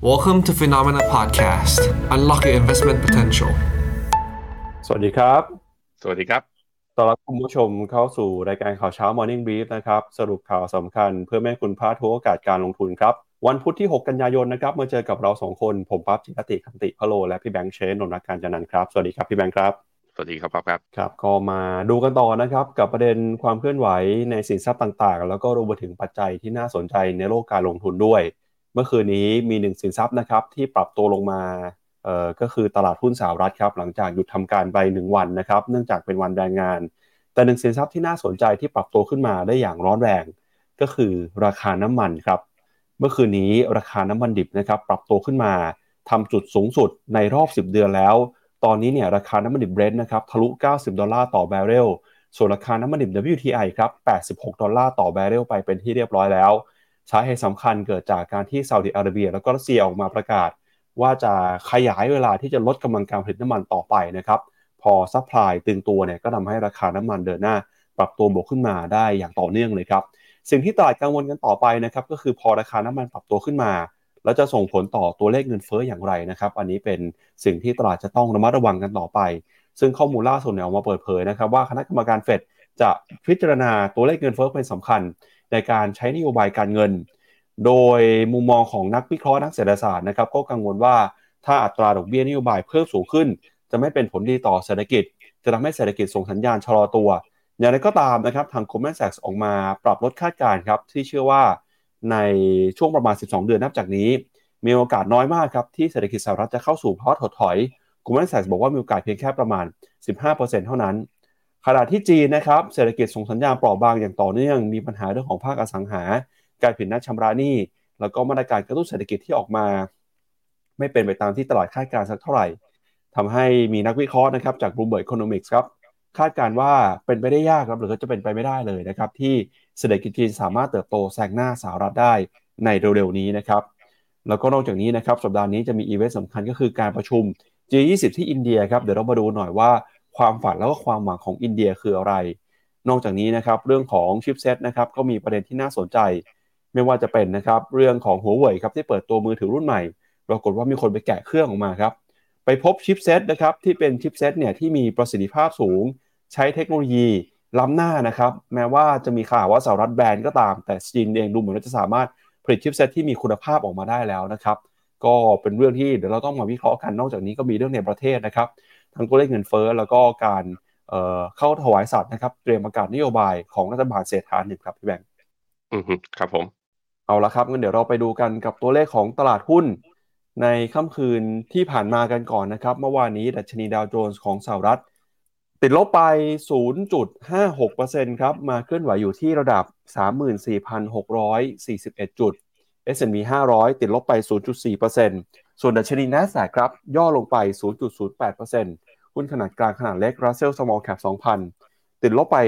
Welcome to Phenomena Podcast. Unlock your investment potential. สวัสดีครับ สวัสดีครับ ต้อนรับคุณผู้ชมเข้าสู่รายการข่าวเช้า Morning Brief นะครับ สรุปข่าวสำคัญเพื่อไม่ให้คุณพลาดทุกโอกาสการลงทุนครับ วันพุธที่ 6 กันยายนนะครับมาเจอกับเราสองคน ผมปั๊บจิรติคันติพะโล และพี่แบงค์เชนนนท์รักการจันนันท์ครับ สวัสดีครับพี่แบงค์ครับ สวัสดีครับครับ ครับ ก็มาดูกันต่อนะครับ กับประเด็นความเคลื่อนไหวในสินทรัพย์ต่างๆ แล้วก็รวมไปถึงปัจจัยที่น่าสนใจในโลกการลงทุนด้วย เมื่อคืนนี้มีหนึ่งสินทรัพย์นะครับที่ปรับตัวลงมาเอ่อก็คือตลาดหุ้นสหรัฐครับหลังจากหยุดทำการไปหนึ่งวันนะครับเนื่องจากเป็นวันแรงงาน แต่หนึ่งสินทรัพย์ที่น่าสนใจที่ปรับตัวขึ้นมาได้อย่างร้อนแรง ก็คือราคาน้ำมันครับเมื่อคืนนี้ราคาน้ำมันดิบนะครับปรับตัวขึ้นมาทำจุดสูงสุดในรอบ 10 เดือนแล้ว ตอนนี้เนี่ยราคาน้ำมันดิบเบรนท์นะครับทะลุ 90 ดอลลาร์ต่อแบเรลส่วนราคาน้ำมันดิบ WTI ครับ 86 ดอลลาร์ต่อบาร์เรลไปเป็นที่เรียบร้อยแล้ว สาเหตุสำคัญเกิดจากการที่ซาอุดิอาระเบีย แล้วก็รัสเซียออกมาประกาศ ว่าจะขยายเวลาที่จะลดกำลังการผลิตน้ำมันต่อไปนะครับพอ supply ตึงตัวเนี่ยก็ทำให้ราคาน้ำมันเดินหน้า ปรับตัวบวกขึ้นมาได้อย่างต่อเนื่องเลยครับสิ่งที่ตลาดกังวลกันต่อไปนะครับก็คือพอราคาน้ำมันปรับตัวขึ้นมา แล้วจะส่งผลต่อตัวเลขเงินเฟ้ออย่างไรนะครับอันนี้เป็นสิ่งที่ตลาดจะต้องระมัดระวังกันต่อไป ซึ่งข้อมูลล่าสุดเนี่ยออกมาเปิดเผยนะครับว่าคณะกรรมการเฟดจะพิจารณาตัวเลขเงินเฟ้อเป็นสำคัญ ในการใช้นโยบายการเงิน โดยมุมมองของนักวิเคราะห์นักเศรษฐศาสตร์นะครับก็กังวลว่าถ้าอัตราดอกเบี้ยนโยบายเพิ่มสูงขึ้น จะไม่เป็นผลดีต่อเศรษฐกิจ จะทำให้เศรษฐกิจส่งสัญญาณชะลอตัว อย่างไรก็ตามนะครับทาง Goldman Sachs ออกมาปรับลดคาดการณ์ครับที่เชื่อว่าในช่วงประมาณ 12 เดือนนับจากนี้ มีโอกาสน้อยมากครับที่เศรษฐกิจสหรัฐจะเข้าสู่ภาวะถดถอย Goldman Sachs บอกว่ามีโอกาสเพียงแค่ประมาณ 15%เท่านั้น ขณะที่จีนนะครับเศรษฐกิจส่งสัญญาณเปราะบางอย่างต่อเนื่อง มีปัญหาเรื่องของภาคอสังหา การผิดนัดชำระหนี้ แล้วก็มาตรการกระตุ้นเศรษฐกิจที่ออกมา ไม่เป็นไปตามที่ตลาดคาดการณ์สักเท่าไหร่ทำให้มีนักวิเคราะห์นะครับจาก Bloomberg Economics ครับคาดการณ์ว่าเป็นไปได้ยากครับหรือก็จะเป็นไปไม่ได้เลยนะครับที่เศรษฐกิจจีนสามารถเติบโตแซงหน้าสหรัฐได้ในเร็วๆนี้นะครับแล้วก็นอกจากนี้นะครับสัปดาห์นี้จะมีอีเวนต์สำคัญก็คือการประชุม G20 ที่อินเดียครับเดี๋ยวเรามาดูหน่อยว่า ความฝันแล้วก็ความหวังของอินเดียคืออะไร นอกจากนี้นะครับเรื่องของ chipset นะครับก็มีประเด็นที่น่าสนใจ ไม่ว่าจะเป็นนะครับเรื่องของหัวเว่ยครับที่เปิดตัวมือถือรุ่นใหม่ ปรากฏว่ามีคนไปแกะเครื่องออกมาครับไปพบ chipset นะครับที่เป็น chipset เนี่ยที่มีประสิทธิภาพสูง ใช้เทคโนโลยีล้ำหน้านะครับแม้ว่าจะมีข่าวว่าสหรัฐแบนก็ตาม แต่จีนเองดูเหมือนว่าจะสามารถผลิตชิปเซตที่มีคุณภาพออกมาได้แล้วนะครับก็เป็นเรื่องที่เดี๋ยวเราต้องมาวิเคราะห์กันนอกจากนี้ก็มีเรื่องในประเทศนะครับ ทั้งตัวเลขเงินเฟ้อแล้วก็การเเข้าถวายสัตว์นะครับ เตรียมประกาศนโยบายของรัฐบาลเศรษฐาหนึ่งครับพี่แบงค์อืมครับผมเอาละครับงั้นเดี๋ยวเราไปดูกันกับตัวเลขของตลาดหุ้น ในค่ำคืนที่ผ่านมากันก่อนนะครับ เมื่อวานนี้ดัชนีดาวโจนส์ของสหรัฐ ติดลบไป 0.56%ครับ มาเคลื่อนไหวอยู่ที่ระดับ 34,641 จุด S&P 500 ติดลบไป 0.4% ส่วนดัชนี NASDAQ ครับย่อลงไป 0.08%หุ้นขนาดกลางขนาดเล็ก Russell Small Cap 2,000 ติดลบไป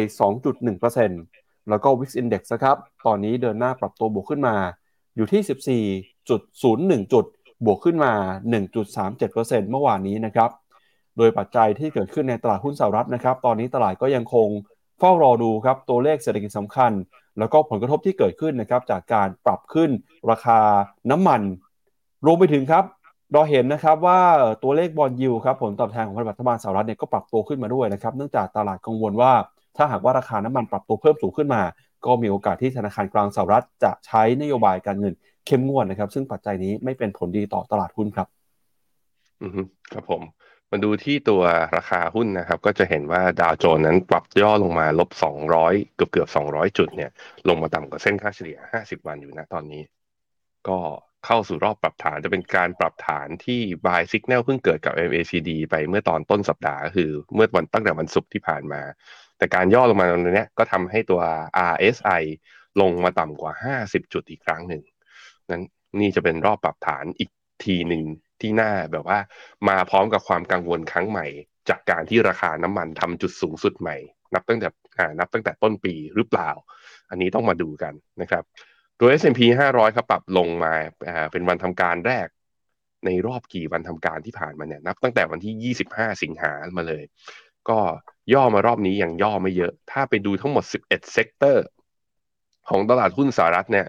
2.1%แล้วก็ Wix Index นะครับ ตอนนี้เดินหน้าปรับตัวบวกขึ้นมา อยู่ที่ 14.01 จุด บวกขึ้นมา 1.37%เมื่อวานนี้นะครับ โดยปัจจัยที่เกิดขึ้นในตลาดหุ้นสหรัฐนะครับ ตอนนี้ตลาดก็ยังคงเฝ้ารอดูครับตัวเลขเศรษฐกิจสำคัญ แล้วก็ผลกระทบที่เกิดขึ้นนะครับจากการปรับขึ้นราคาน้ำมัน รวมไปถึงครับ เราเห็นนะครับว่าตัวเลขบอลยูครับผลตอบแทนของรัฐบาลสหรัฐเนี่ยก็ปรับตัวขึ้นมาด้วยนะครับเนื่องจากตลาดกังวลว่า ถ้าหากว่าราคาน้ำมันปรับตัวเพิ่มสูงขึ้นมา ก็มีโอกาสที่ธนาคารกลางสหรัฐจะใช้นโยบายการเงินเข้มงวดนะครับ ซึ่งปัจจัยนี้ไม่เป็นผลดีต่อตลาดหุ้นครับ อืมครับผมมาดูที่ตัวราคาหุ้นนะครับ ก็จะเห็นว่าดาวโจนส์นั้นปรับย่อลงมาลบ 200 เกือบเกือบ 200 จุดเนี่ย ลงมาต่ำกว่าเส้นค่าเฉลี่ย 50 วันอยู่นะตอนนี้ ก็ เข้าสู่รอบปรับฐานจะเป็นการปรับฐานที่ buy signal เพิ่งเกิดกับ MACD ไปเมื่อตอนต้นสัปดาห์คือเมื่อวันตั้งแต่วันศุกร์ที่ผ่านมา แต่การย่อลงมาตรงนี้ก็ทำให้ตัว RSI ลงมาต่ำกว่า 50 จุดอีกครั้งหนึ่งนั้นนี่จะเป็นรอบปรับฐานอีกทีหนึ่งที่น่าแบบว่า มาพร้อมกับความกังวลครั้งใหม่ จากการที่ราคาน้ำมันทำจุดสูงสุดใหม่ นับตั้งแต่นับตั้งแต่ต้นปีหรือเปล่า อันนี้ต้องมาดูกันนะครับ ตัว S&P 500 ครับปรับลงมาเป็นวันทำการแรก ในรอบกี่วันทำการที่ผ่านมาเนี่ยนับตั้งแต่วันที่ 25 สิงหามาเลย ก็ย่อมารอบนี้อยังย่อไม่เยอะ ถ้าไปดูทั้งหมด 11 sectorของตลาดหุ้นสหรัฐเนี่ย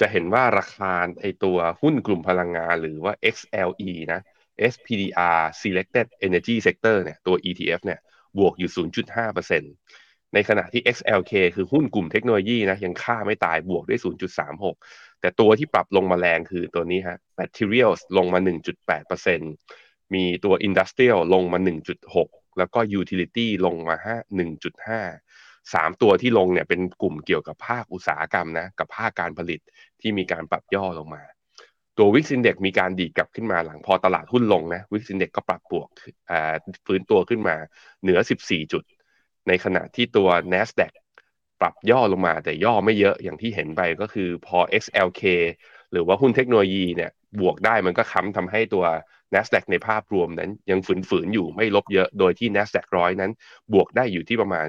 จะเห็นว่าราคาไอตัวหุ้นกลุ่มพลังงานหรือว่า XLE นะ SPDR Selected Energy Sector เนี่ยตัว ETF เนี่ยบวกอยู่ 0.5% ในขณะที่ XLK คือหุ้นกลุ่มเทคโนโลยีนะยังค่าไม่ตายบวกด้วย 0.36 แต่ตัวที่ปรับลงมาแรงคือตัวนี้ฮะ Materials ลงมา 1.8%มีตัว Industrial ลงมา 1.6 แล้วก็ Utility ลงมา5 1.5สามตัวที่ลงเนี่ยเป็นกลุ่มเกี่ยวกับภาคอุตสาหกรรมนะกับภาคการผลิตที่มีการปรับย่อลงมาตัววิกซินเด็กมีการดีกลับขึ้นมาหลังพอตลาดหุ้นลงนะวิกซินเด็กก็ปรับบวกฟื้นตัวขึ้นมาเหนือ 14 จุด ในขณะที่ตัว NASDAQ ปรับย่อลงมาแต่ย่อไม่เยอะอย่างที่เห็นไปก็คือพอ XLK หรือว่าหุ้นเทคโนโลยีเนี่ยบวกได้มันก็ค้ำทำให้ตัว NASDAQ ในภาพรวมนั้นยังฝืนๆอยู่ไม่ลบเยอะโดยที่ NASDAQ ร้อยนั้น บวกได้อยู่ที่ประมาณ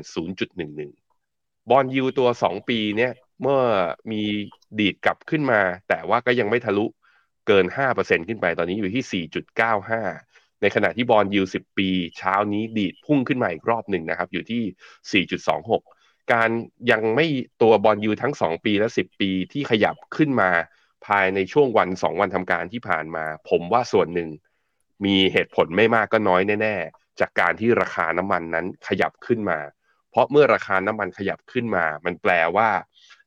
0.11 บอลยูตัว 2 ปีเนี่ยเมื่อมีดีดกลับขึ้นมา แต่ว่าก็ยังไม่ทะลุเกิน 5%ขึ้นไปตอนนี้อยู่ที่ 4.95 ในขณะที่บอลยู10ปี เช้านี้ดีดพุ่งขึ้นมาอีกรอบหนึ่งนะครับ อยู่ที่ 4.26 การยังไม่ตัวบอลยูทั้ง 2 ปีและ 10 ปีที่ขยับขึ้นมาภายในช่วงวัน 2 วันทำการที่ผ่านมา ผมว่าส่วนหนึ่ง มีเหตุผลไม่มากก็น้อยแน่ ๆ จากการที่ราคาน้ำมันนั้นขยับขึ้นมา เพราะเมื่อราคาน้ำมันขยับขึ้นมา มันแปลว่า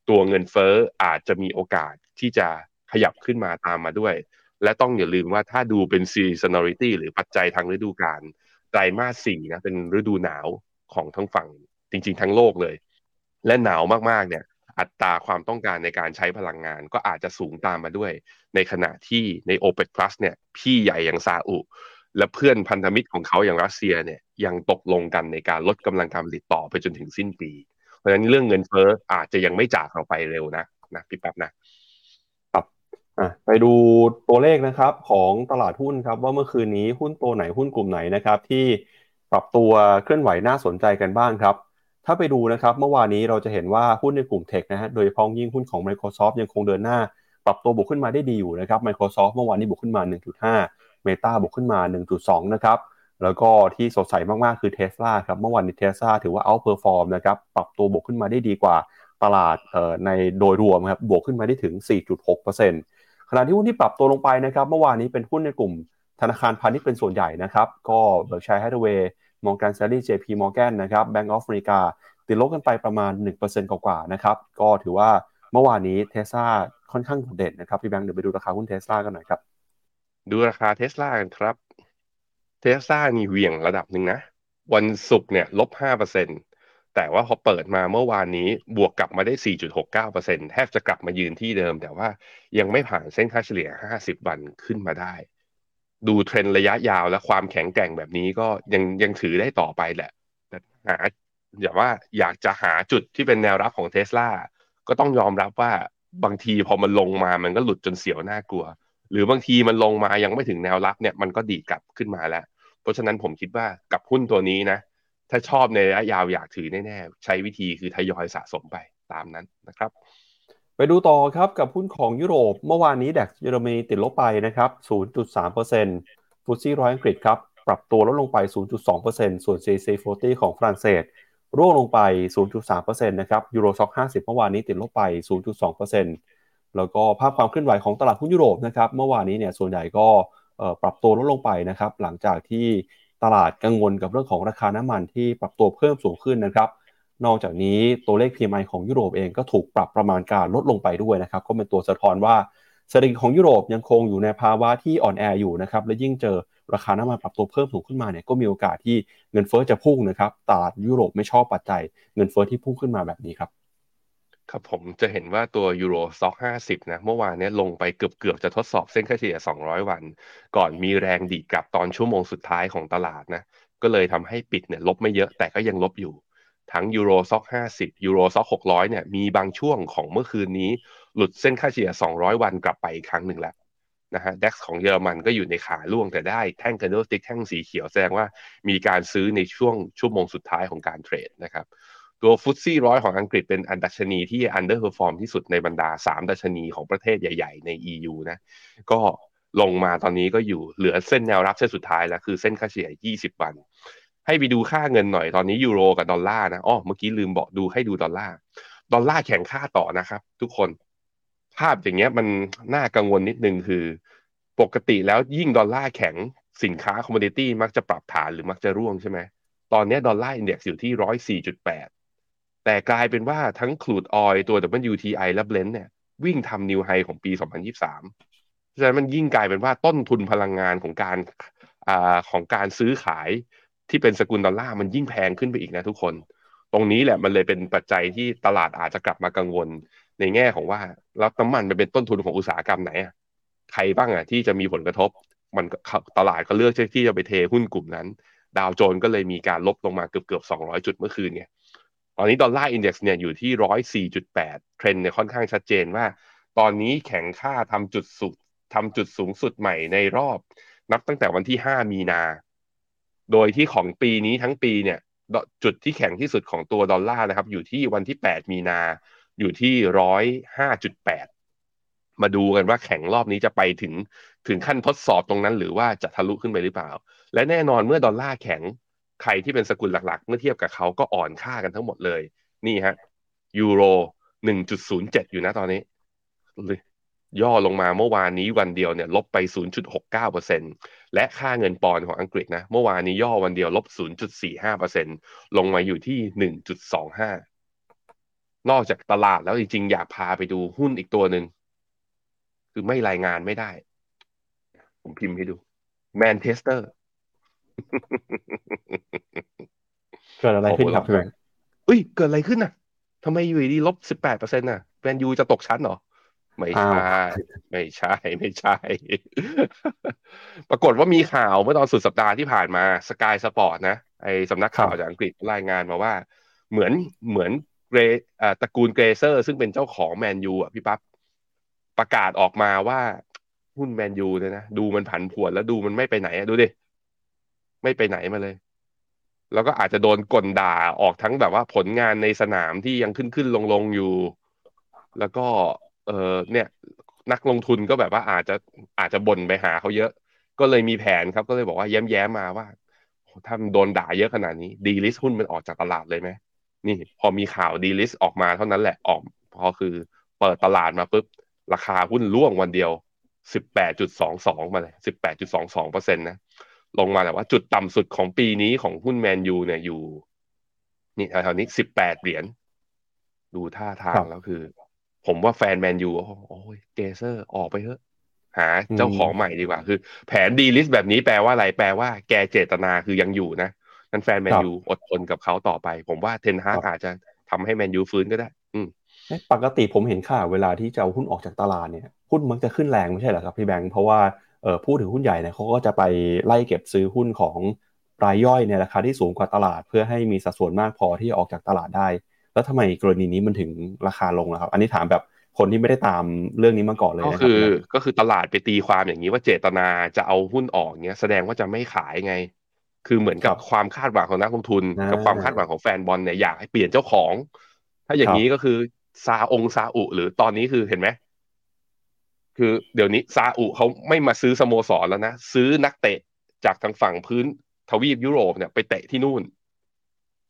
ตัวเงินเฟ้ออาจจะมีโอกาสที่จะขยับขึ้นมาตามมาด้วย และต้องอย่าลืมว่าถ้าดูเป็น seasonality หรือปัจจัยทางฤดูกาลไตรมาสสี่นะเป็นฤดูหนาวของทั้งฝั่งจริง ๆ ทั้งโลกเลย และหนาวมากๆเนี่ยอัตราความต้องการในการใช้พลังงานก็อาจจะสูงตามมาด้วย ในขณะที่ใน OPEC Plus เนี่ยพี่ใหญ่อย่างซาอุ และเพื่อนพันธมิตรของเขาอย่างรัสเซียเนี่ยยังตกลงกันในการลดกำลังการผลิตต่อไปจนถึงสิ้นปี เพราะฉะนั้นเรื่องเงินเฟ้ออาจจะยังไม่จากเราไปเร็วนะนะพี่แป๊บนะ ไปดูตัวเลขนะครับของตลาดหุ้นครับ ว่าเมื่อคืนนี้หุ้นตัวไหนหุ้นกลุ่มไหนนะครับที่ปรับตัวเคลื่อนไหวน่าสนใจกันบ้างครับ ถ้าไปดูนะครับเมื่อวานนี้เราจะเห็นว่าหุ้นในกลุ่มเทคนะฮะโดยเฉพาะยิ่งหุ้นของ Microsoft ยังคงเดินหน้า ปรับตัวบวกขึ้นมาได้ดีอยู่นะครับ Microsoft เมื่อวานนี้บวกขึ้นมา 1.5 Meta บวกขึ้นมา 1.2 นะครับแล้วก็ที่สดใสมากๆคือ Tesla ครับเมื่อวานนี้ Tesla ถือว่า outperform นะครับปรับตัวบวกขึ้นมาได้ดีกว่าตลาดในโดยรวมครับบวกขึ้นมาได้ถึง 4.6% ขณะที่หุ้นที่ปรับตัวลงไปนะครับ เมื่อวานนี้เป็นหุ้นในกลุ่มธนาคารพาณิชย์เป็นส่วนใหญ่นะครับ ก็ Berkshire Hathaway Morgan Stanley JP Morgan นะครับ Bank of America ติดลบกันไปประมาณ 1%กว่าๆนะครับ ก็ถือว่าเมื่อวานนี้เทสลาค่อนข้างโดดเด่นนะครับพี่แบงค์เดี๋ยวไปดูราคาหุ้นเทสลากันหน่อยครับ ดูราคาเทสลากันครับเทสลานี่เหวี่ยงระดับหนึ่งนะ วันศุกร์เนี่ยลบ5% แต่ว่าพอเปิดมาเมื่อวานนี้บวกกลับมาได้ 4.69%แทบจะกลับมายืนที่เดิม แต่ว่ายังไม่ผ่านเส้นค่าเฉลี่ย 50 วันขึ้นมาได้ ดูเทรนระยะยาวและความแข็งแกร่งแบบนี้ก็ยังยังถือได้ต่อไปแหละ แต่หาอย่าว่าอยากจะหาจุดที่เป็นแนวรับของเทสลาก็ต้องยอมรับว่าบางทีพอมันลงมามันก็หลุดจนเสียวน่ากลัว หรือบางทีมันลงมายังไม่ถึงแนวรับเนี่ยมันก็ดีกลับขึ้นมาแล้ว เพราะฉะนั้นผมคิดว่ากับหุ้นตัวนี้นะ ถ้าชอบในระยะยาวอยากถือแน่ๆ ใช้วิธีคือทยอยสะสมไปตามนั้นนะครับ ไปดูต่อครับกับหุ้นของยุโรป เมื่อวานนี้ดัคเยอรมนีติดลบไปนะครับ 0.3%ฟุตซี่ร้อยอังกฤษครับ ปรับตัวลดลงไป 0.2%ส่วน CAC 40 ของฝรั่งเศส ร่วงลงไป 0.3%นะครับยูโรซ็อก50 เมื่อวานนี้ติดลบไป 0.2%แล้วก็ภาพความเคลื่อนไหวของตลาดหุ้นยุโรปนะครับ เมื่อวานนี้เนี่ยส่วนใหญ่ก็ปรับตัวลดลงไปนะครับ หลังจากที่ ตลาดกังวลกับเรื่องของราคาน้ำมันที่ปรับตัวเพิ่มสูงขึ้นนะครับ นอกจากนี้ตัวเลข PMI ของยุโรปเองก็ถูกปรับประมาณการลดลงไปด้วยนะครับ ก็เป็นตัวสะท้อนว่าเศรษฐกิจของยุโรปยังคงอยู่ในภาวะที่อ่อนแออยู่นะครับ และยิ่งเจอราคาน้ำมันปรับตัวเพิ่มสูงขึ้นมาเนี่ยก็มีโอกาสที่เงินเฟ้อจะพุ่งนะครับ ตลาดยุโรปไม่ชอบปัจจัยเงินเฟ้อที่พุ่งขึ้นมาแบบนี้ครับ ครับผมจะเห็นว่าตัว Euro Stoxx ห้าสิบนะ เมื่อวานนี้ลงไปเกือบเกือบจะทดสอบเส้นค่าเฉลี่ย200วัน ก่อนมีแรงดีดกลับตอนชั่วโมงสุดท้ายของตลาดนะ ก็เลยทำให้ปิดเนี่ยลบไม่เยอะแต่ก็ยังลบอยู่ ทั้ง Euro Stoxx ห้าสิบ Euro Stoxx หกร้อยเนี่ยมีบางช่วงของเมื่อคืนนี้ หลุดเส้นค่าเฉลี่ย200วันกลับไปอีกครั้งหนึ่งแล้วนะฮะ DAX ของเยอรมันก็อยู่ในขาร่วงแต่ได้แท่ง candlestick แท่งสีเขียวแสดงว่ามีการซื้อในช่วงชั่วโมงสุดท้ายของการเทรดนะครับ ตัว FTSE ร้อยของอังกฤษเป็นอันดัชนีที่ underperform ที่สุดในบรรดา 3 ดัชนีของประเทศใหญ่ ๆ ใน EU นะ ก็ลงมาตอนนี้ก็อยู่เหลือเส้นแนวรับเส้นสุดท้ายแล้ว คือเส้นค่าเฉลี่ย 20 วัน ให้ไปดูค่าเงินหน่อยตอนนี้ยูโรกับดอลลาร์นะอ๋อเมื่อกี้ลืมบอกดูให้ดูดอลลาร์ดอลลาร์แข็งค่าต่อนะครับ ทุกคนภาพอย่างเงี้ยมันน่ากังวลนิดนึงคือ ปกติแล้วยิ่งดอลลาร์แข็งสินค้า commodity มักจะปรับฐานหรือมักจะร่วงใช่ไหมตอนนี้ Dollar Index อยู่ที่ร้อยสี่จุดแปด แต่กลายเป็นว่าทั้ง crude oil ตัว WTI และ Brent เนี่ยวิ่งทำ new high ของปี 2023ฉะนั้นมันยิ่งกลายเป็นว่าต้นทุนพลังงานของการอ่าของการซื้อขายที่เป็นสกุลดอลลาร์มันยิ่งแพงขึ้นไปอีกนะทุกคน ตรงนี้แหละมันเลยเป็นปัจจัยที่ตลาดอาจจะกลับมากังวล ในแง่ของว่าแล้วน้ำมันมันเป็นต้นทุนของอุตสาหกรรมไหนอะใครบ้างอะที่จะมีผลกระทบ มันตลาดก็เลือกที่จะไปเทหุ้นกลุ่มนั้น ดาวโจนก็เลยมีการลบลงมาเกือบเกือบสองจุดเมื่อคืนไง ตอนนี้ดอลลาร์อินเด็กซ์เนี่ยอยู่ที่ร้อยสี่จุดแปดเทรนเนี่ยค่อนข้างชัดเจนว่า ตอนนี้แข็งค่าทำจุดสุดทำจุดสูงสุดใหม่ในรอบ นับตั้งแต่วันที่ห้ามีนา โดยที่ของปีนี้ทั้งปีเนี่ยจุดที่แข็งที่สุดของตัวดอลลาร์นะครับ อยู่ที่วันที่แปดมีนาอยู่ที่ร้อยห้าจุดแปดมาดูกันว่าแข็งรอบนี้จะไปถึงถึงขั้นทดสอบตรงนั้น หรือว่าจะทะลุขึ้นไปหรือเปล่า และแน่นอนเมื่อดอลลาร์แข็ง ใครที่เป็นสกุลหลักๆ เมื่อเทียบกับเขาก็อ่อนค่ากันทั้งหมดเลย นี่ฮะยูโรหนึ่งจุดศูนย์เจ็ดอยู่นะตอนนี้ยย่อลงมาเมื่อวานนี้วันเดียวเนี่ยลบไป 0.69%และค่าเงินปอนด์ของอังกฤษนะ เมื่อวานนี้ย่อวันเดียวลบ 0.45%ลงมาอยู่ที่ 1.25 นอกจากตลาดแล้วจริงๆ อยากพาไปดูหุ้นอีกตัวหนึ่ง คือไม่รายงานไม่ได้ ผมพิมพ์ให้ดูแมนเชสเตอร์ เกิดอะไรขึ้นครับพี่แบงค์เอ้ย เกิดอะไรขึ้นน่ะทำไมอยู่ดีลบสิบแปดเปอร์เซ็นต์น่ะแมนยูจะตกชั้นเหรอ ไม่ใช่ ไม่ใช่ ไม่ใช่ ปรากฏว่ามีข่าวเมื่อตอนสุดสัปดาห์ที่ผ่านมา Sky Sports นะ ไอ้สำนักข่าวจากอังกฤษรายงานมาว่า เหมือนเหมือนเกรตระกูล Glazer ซึ่งเป็นเจ้าของแมนยูอะพี่ปั๊บประกาศออกมาว่าหุ้นแมนยูเนี่ยนะ ดูมันผันผวนแล้วดูมันไม่ไปไหนอะดูดิ ไม่ไปไหนมาเลย แล้วก็อาจจะโดนคนด่าออกทั้งแบบว่าผลงานในสนามที่ยังขึ้นขึ้นลงลงอยู่ แล้วก็ เออเนี่ย นักลงทุนก็แบบว่าอาจจะอาจจะบ่นไปหาเขาเยอะ ก็เลยมีแผนครับ ก็เลยบอกว่าแย้มแย้มมาว่าถ้าโดนด่าเยอะขนาดนี้ delist หุ้นมันออกจากตลาดเลยไหมนี่ พอมีข่าว delist ออกมาเท่านั้นแหละออกพอคือเปิดตลาดมาปุ๊บ ราคาหุ้นร่วงวันเดียวสิบแปดจุดสองสองมาเลยสิบแปดจุดสองสองเปอร์เซ็นต์นะ ลงมาแต่ว่าจุดต่ำสุดของปีนี้ของหุ้นแมนยูเนี่ยอยู่ นี่แถวๆนี้สิบแปดเหรียญดูท่าทางแล้วคือ ผมว่าแฟนแมนยูโอ้ย Glazer ออกไปเถอะหาเจ้าของใหม่ดีกว่า คือ แผน delist แบบนี้แปลว่าอะไรแปลว่าแกเจตนาคือยังอยู่นะนั้นแฟนแมนยูอดทนกับเขาต่อไป ผมว่า Ten Hag อาจจะทำให้แมนยูฟื้นก็ได้ อืมปกติผมเห็นข่าวเวลาที่จะเอาหุ้นออกจากตลาดเนี่ยหุ้นมักจะขึ้นแรงไม่ใช่เหรอครับพี่แบงค์เพราะว่าเออ ผู้ถือหุ้นใหญ่เนี่ยเขาก็จะไปไล่เก็บซื้อหุ้นของรายย่อยเนี่ยราคาที่สูงกว่าตลาด เพื่อให้มีสัดส่วนมากพอที่ออกจากตลาดได้ แล้วทำไมกรณีนี้มันถึงราคาลงนะครับ อันนี้ถามแบบคนที่ไม่ได้ตามเรื่องนี้มาก่อนเลยก็คือก็คือตลาดไปตีความอย่างนี้ว่าเจตนาจะเอาหุ้นออกเนี่ยแสดงว่าจะไม่ขายไง คือเหมือนกับความคาดหวังของนักลงทุน กับความคาดหวังของแฟนบอลเนี่ยอยากให้เปลี่ยนเจ้าของ ถ้าอย่างนี้ก็คือซาองซาอุ หรือตอนนี้คือเห็นไหม คือเดี๋ยวนี้ซาอุเขาไม่มาซื้อสโมสรแล้วนะ ซื้อนักเตะจากทางฝั่งพื้นทวีปยุโรปเนี่ยไปเตะที่นู่น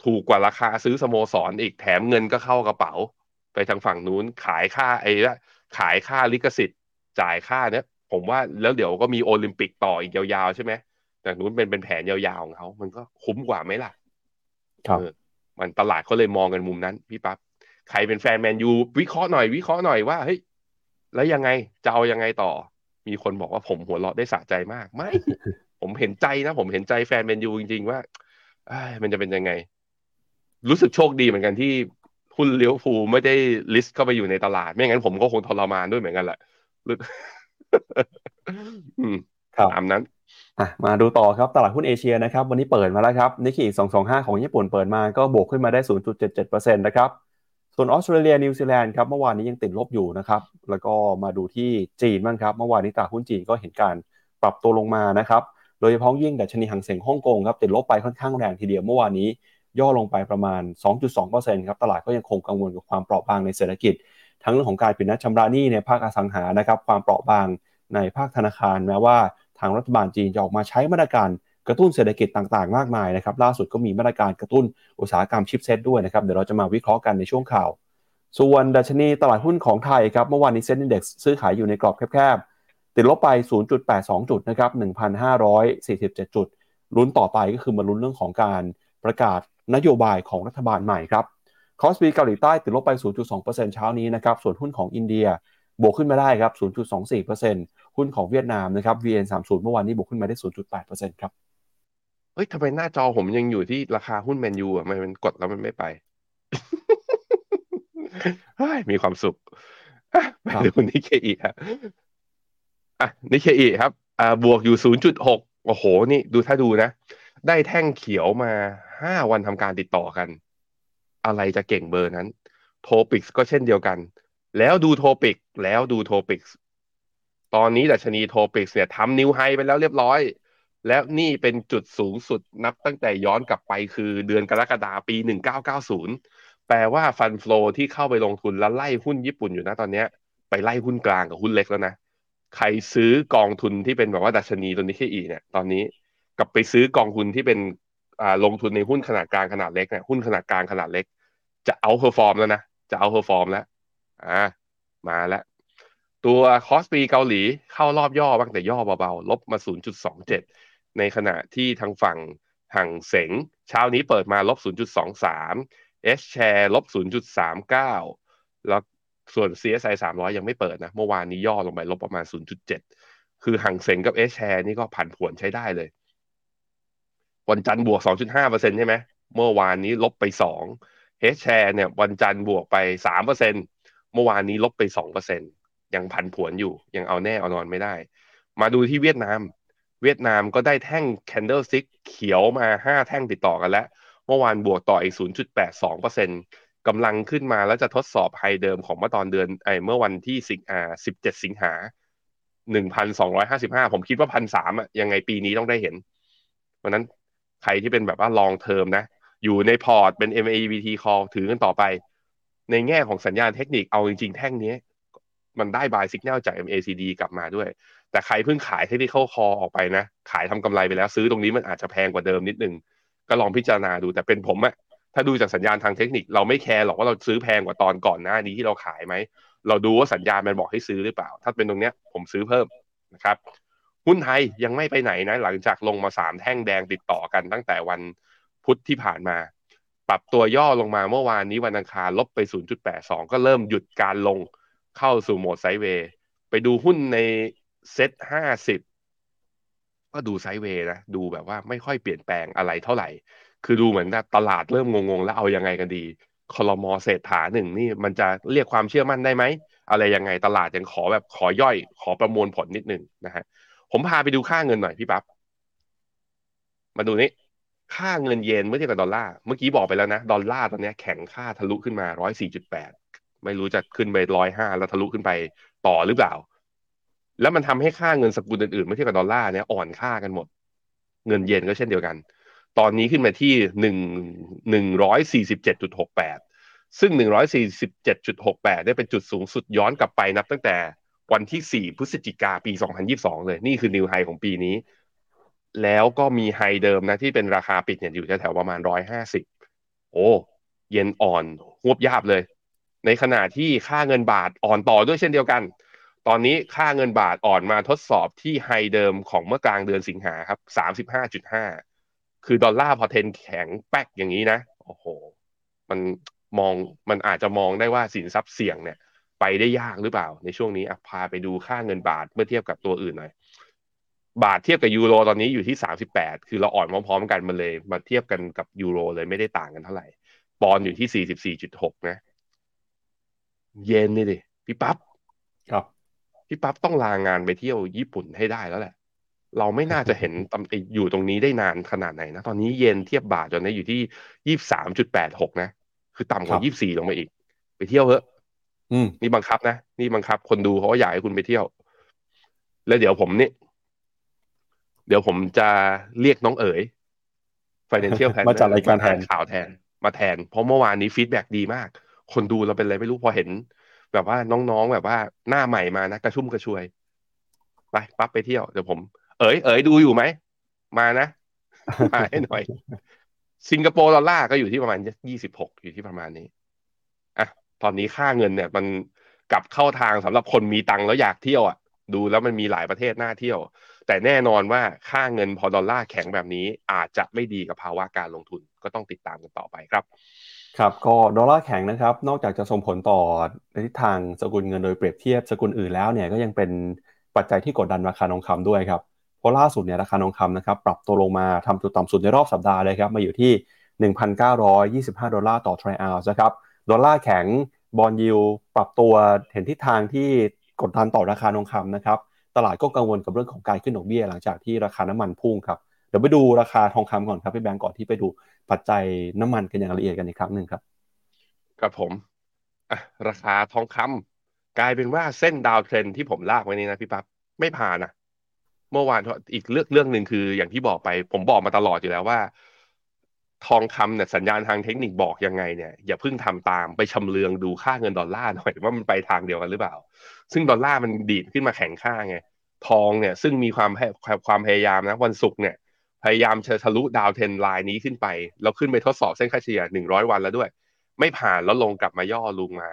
ถูกกว่าราคาซื้อสโมสรอีกแถมเงินก็เข้ากระเป๋า ไปทางฝั่งนู้นขายค่าไอ้ละขายค่าลิขสิทธิ์ จ่ายค่าเนี่ยผมว่าแล้วเดี๋ยวก็มีโอลิมปิกต่ออีกยาวๆใช่ไหมแต่นู้นเป็นเป็นแผนยาวๆของเขามันก็คุ้มกว่าไหมล่ะครับมันตลาดเขาเลยมองกันมุมนั้นพี่ปับ๊บใครเป็นแฟนแมนยูวิเคราะห์หน่อยวิเคราะห์หน่อยว่าเฮ้ย แล้วยังไงจะเอายังไงต่อ มีคนบอกว่าผมหัวเราะได้สะใจมาก ไม่ ผมเห็นใจนะ ผมเห็นใจแฟนแมนยูจริง ๆ ว่ามันจะเป็นยังไง รู้สึกโชคดีเหมือนกันที่หุ้น Liverpool ไม่ได้ list เข้าไปอยู่ในตลาด ไม่งั้นผมก็คงทรมานด้วยเหมือนกันแหละอืมตามนั้นมาดูต่อครับตลาดหุ้นเอเชียนะครับ วันนี้เปิดมาแล้วครับนิกเกิ225 ของญี่ปุ่นเปิดมาก็บวกขึ้นมาได้ 0.77%นะครับ ส่วนออสเตรเลียนิวซีแลนด์ครับเมื่อวานนี้ยังติดลบอยู่นะครับ แล้วก็มาดูที่จีนบ้างครับ เมื่อวานนี้ตลาดหุ้นจีนก็เห็นการปรับตัวลงมานะครับ โดยเฉพาะยิ่งดัชนีหังเส็งฮ่องกงครับติดลบไปค่อนข้างแรงทีเดียวเมื่อวานนี้ย่อลงไปประมาณ 2.2%ครับตลาดก็ยังคงกังวลกับความเปราะบางในเศรษฐกิจ ทั้งเรื่องของการปิดนัดชำระหนี้ในภาคอสังหานะครับความเปราะบางในภาคธนาคารแม้ว่าทางรัฐบาลจีนจะออกมาใช้มาตรการ กระตุ้นเศรษฐกิจต่างๆ มากมายนะครับล่าสุดก็มีมาตรการกระตุ้นอุตสาหกรรมชิปเซตด้วยนะครับเดี๋ยวเราจะมาวิเคราะห์กันในช่วงข่าว ส่วนดัชนีตลาดหุ้นของไทยครับเมื่อวานนี้เซ็นดีเด็กซื้อขายอยู่ในกรอบแคบๆติดลบไป 0.82 จุดนะครับ1,547 จุดลุ้นต่อไปก็คือมาลุ้นเรื่องของการประกาศนโยบายของรัฐบาลใหม่ครับคอสปีเกาหลีใต้ติดลบไป 0.2%เช้านี้นะครับ ส่วนหุ้นของอินเดียบวกขึ้นมาได้ครับ 0.24%หุ้นของเวียดนามนะครับ VN30 เมื่อวานนี้บวกขึ้นมาได้ 0.8%ครับ เฮ้ยทำไมหน้าจอผมยังอยู่ที่ราคาหุ้นแมนยูอะมันกดแล้วมันไม่ไปเฮ้ยมีความสุขอะไปดูนิเคอีครับอะนิเคอีครับ อ่าบวกอยู่0.6โอ้โห นี่ดูถ้าดูนะ ได้แท่งเขียวมา5วันทำการติดต่อกัน อะไรจะเก่งเบอร์นั้น TOPIX ก็เช่นเดียวกัน แล้วดู TOPIX แล้วดู TOPIX ตอนนี้ดัชนี TOPIX เนี่ยทำ new high ไปแล้วเรียบร้อย แล้วนี่เป็นจุดสูงสุดนับตั้งแต่ย้อนกลับไปคือเดือนกรกฎาปี 1990 แปลว่า fund flow ที่เข้าไปลงทุนแล้วไล่หุ้นญี่ปุ่นอยู่นะตอนนี้ไปไล่หุ้นกลางกับหุ้นเล็กแล้วนะ ใครซื้อกองทุนที่เป็นแบบว่าดัชนีตัวนิกเคอิเนี่ย ตอนนี้กับไปซื้อกองทุนที่เป็นอ่าลงทุนในหุ้นขนาดกลางขนาดเล็กเนี่ยหุ้นขนาดกลางขนาดเล็ก จะ outperform แล้วนะจะ outperform แล้วอ่ามาแล้วตัว KOSPI เกาหลีเข้ารอบย่อบ้างแต่ย่อเบาๆ ลบมา 0.27 ในขณะที่ทางฝั่งฮั่งเส็งเช้านี้เปิดมาลบ 0.23 H share ลบ 0.39 แล้วส่วน CSI 300 ยังไม่เปิดนะ เมื่อวานนี้ย่อลงไปลบประมาณ 0.7 คือห่างเสงกับ S share นี่ก็ผันผวนใช้ได้เลย วันจันทร์บวก 2.5%ใช่ไหม เมื่อวานนี้ลบไป2 H share เนี่ยวันจันทร์บวกไป 3%เมื่อวานนี้ลบไป 2%ยังผันผวนอยู่ ยังเอาแน่เอานอนไม่ได้ มาดูที่เวียดนาม เวียดนามก็ได้แท่ง candlestick เขียวมา 5 แท่งติดต่อกันแล้ว เมื่อวานบวกต่ออีก 0.82%กำลังขึ้นมาแล้วจะทดสอบไฮเดิมของเมื่อตอนเดือนไอเมื่อวันที่สิงอ่า17 สิงหา 1,255 ผมคิดว่าพันสามอะยังไงปีนี้ต้องได้เห็นเพราะนั้นใครที่เป็นแบบว่า long term นะ อยู่ในพอร์ตเป็น MEVT call ถือกันต่อไป ในแง่ของสัญญาณเทคนิคเอาจริงๆ แท่งนี้ มันได้ buy signal จาก MACD กลับมาด้วย แต่ใครเพิ่งขาย technical ออกไปนะ ขายทำกำไรไปแล้วซื้อตรงนี้มันอาจจะแพงกว่าเดิมนิดนึง ก็ลองพิจารณาดูแต่เป็นผมอะถ้าดูจากสัญญาณทางเทคนิคเราไม่แคร์หรอกว่าเราซื้อแพงกว่าตอนก่อนหน้านี้ที่เราขายไหม เราดูว่าสัญญาณมันบอกให้ซื้อหรือเปล่า ถ้าเป็นตรงเนี้ยผมซื้อเพิ่มนะครับหุ้นไทยยังไม่ไปไหนนะ หลังจากลงมาสามแท่งแดงติดต่อกันตั้งแต่วันพุธที่ผ่านมา ปรับตัวย่อลงมาเมื่อวานนี้วันอังคารลบไป 0.82 ก็เริ่มหยุดการลง เข้าสู่โหมดไซด์เวย์ ไปดูหุ้นในเซ็ตห้าสิบก็ดูไซด์เวย์นะ ดูแบบว่าไม่ค่อยเปลี่ยนแปลงอะไรเท่าไหร่ คือดูเหมือนตลาดเริ่มงงๆ แล้วเอายังไงกันดีคลมอเศรษฐาหนึ่งนี่มันจะเรียกความเชื่อมั่นได้ไหม อะไรยังไงตลาดยังขอแบบขอย่อย ขอประมวลผลนิดนึงนะฮะผมพาไปดูค่าเงินหน่อยพี่ปับ๊บมาดูนี่ค่าเงินเยนเมื่อเทียบกับดอลลาร์เมื่อกี้บอกไปแล้วนะ ดอลลาร์ตอนนี้แข็งค่าทะลุขึ้นมาร้อยสี่จุดแปด ไม่รู้จะขึ้นไปร้อยห้าแล้วทะลุขึ้นไปต่อหรือเปล่า แล้วมันทำให้ค่าเงินสกุลอื่นๆเมื่อเทียบกับดอลลาร์เนี่ยอ่อนค่ากันหมด เงินเยนก็เช่นเดียวกัน ตอนนี้ขึ้นมาที่หนึ่งหนึ่งร้อยสี่สิบเจ็ดจุดหกแปดซึ่งหนึ่งร้อยสี่สิบเจ็ดจุดหกแปดได้เป็นจุดสูงสุดย้อนกลับไปนับตั้งแต่วันที่สี่พฤศจิกาปีสองพันยิบสองเลย นี่คือนิวไฮของปีนี้ แล้วก็มีไฮเดิมนะที่เป็นราคาปิดเนี่ยอยู่แถวๆประมาณร้อยห้าสิบโอ้ เย็นอ่อนหวบยาบเลย ในขณะที่ค่าเงินบาทอ่อนต่อด้วยเช่นเดียวกัน ตอนนี้ค่าเงินบาทอ่อนมาทดสอบที่ไฮเดิมของเมื่อกลางเดือนสิงหาครับสามสิบห้าจุดห้าคือดอลลาร์พอเทนแข็งแป๊กอย่างนี้นะโอ้โห มันมองมันอาจจะมองได้ว่าสินทรัพย์เสี่ยงเนี่ย ไปได้ยากหรือเปล่า ในช่วงนี้อะพาไปดูค่าเงินบาทเมื่อเทียบกับตัวอื่นหน่อยบาทเทียบกับยูโรตอนนี้อยู่ที่สามสิบแปดคือเราอ่อนพร้อมๆกันมาเลย มาเทียบกันกับยูโรเลยไม่ได้ต่างกันเท่าไหร่ปอนอยู่ที่สี่สิบสี่จุดหกนะ เยนนี่ดิพี่ปับ๊บครับ พี่ปั๊บต้องลางานไปเที่ยวญี่ปุ่นให้ได้แล้วแหละ เราไม่น่าจะเห็นต่ำไอ้อยู่ตรงนี้ได้นานขนาดไหนนะ ตอนนี้เยนเทียบบาทจนนี้อยู่ที่ยี่สามจุดแปดหกนะ คือต่ำกครัว่าบยี่สี่ลงมาอีก ไปเที่ยวเถอะอืมนี่บังคับนะ นี่บังคับ คนดูเขาก็อยากให้คุณไปเที่ยว แล้วเดี๋ยวผมนี่เดี๋ยวผมจะเรียกน้องเอ๋ย Financial Planner มาจัดรายการแทนข่าวแทน มาแทน เพราะเมื่อวานนี้ feedback ดีมาก คนดูเราเป็นอะไรไม่รู้พอเห็น แบบว่าน้องๆแบบว่าหน้าใหม่มานะกระชุ่มกระชวย ไปปั๊บไปเที่ยวเดี๋ยวผม เอ๋ยเอ๋ยดูอยู่ไหมมานะมาให้หน่อย สิงคโปร์ดอลลาร์ก็อยู่ที่ประมาณยี่สิบหกอยู่ที่ประมาณนี้อะตอนนี้ค่าเงินเนี่ย มันกลับเข้าทางสำหรับคนมีตังค์แล้วอยากเที่ยวอะดูแล้วมันมีหลายประเทศน่าเที่ยว แต่แน่นอนว่าค่าเงินพอดอลลาร์แข็งแบบนี้อาจจะไม่ดีกับภาวะการลงทุนก็ต้องติดตามกันต่อไปครับ ครับก็ดอลลาร์แข็งนะครับ นอกจากจะส่งผลต่อในทิศทางสกุลเงินโดยเปรียบเทียบสกุลอื่นแล้วเนี่ยก็ยังเป็นปัจจัยที่กดดันราคาทองคำด้วยครับเพราะล่าสุดเนี่ยราคาทองคำนะครับปรับตัวลงมาทำจุดต่ำสุดในรอบสัปดาห์เลยครับมาอยู่ที่ 1,925 ดอลลาร์ต่อทรัลล์นะครับดอลลาร์แข็งบอลยูปรับตัวเห็นทิศทางที่กดดันต่อราคาทองคำนะครับตลาดก็กังวลกับเรื่องของการขึ้นดอกเบี้ยหลังจากที่ราคาน้ำมันพุ่งครับ เดี๋ยวไปดูราคาทองคำก่อนครับพี่แบงก์ก่อนที่ไปดูปัจจัยน้ำมันกันอย่างละเอียดกันอีกครั้งหนึ่งครับครับผมราคาทองคำกลายเป็นว่าเส้นดาวเทรนที่ผมลากไว้นี่นะพี่ปั๊บไม่ผ่านนะเมื่อวานอีกเรื่องเรื่องหนึ่งคือ อย่างที่บอกไป ผมบอกมาตลอดอยู่แล้วว่า ทองคำเนี่ยสัญญาณทางเทคนิคบอกยังไงเนี่ยอย่าเพิ่งทำตามไปชำเลืองดูค่าเงินดอลลาร์หน่อยว่ามันไปทางเดียวกันหรือเปล่า ซึ่งดอลลาร์มันดีดขึ้นมาแข็งค่าไงทองเนี่ย ซึ่งมีความความพยายามนะวันศุกร์เนี่ย พยายามจะทะลุ downtrend line นี้ขึ้นไป แล้วขึ้นไปทดสอบเส้นค่าเฉลี่ยหนึ่งร้อยวันแล้วด้วย ไม่ผ่านแล้วลงกลับมาย่อลงมา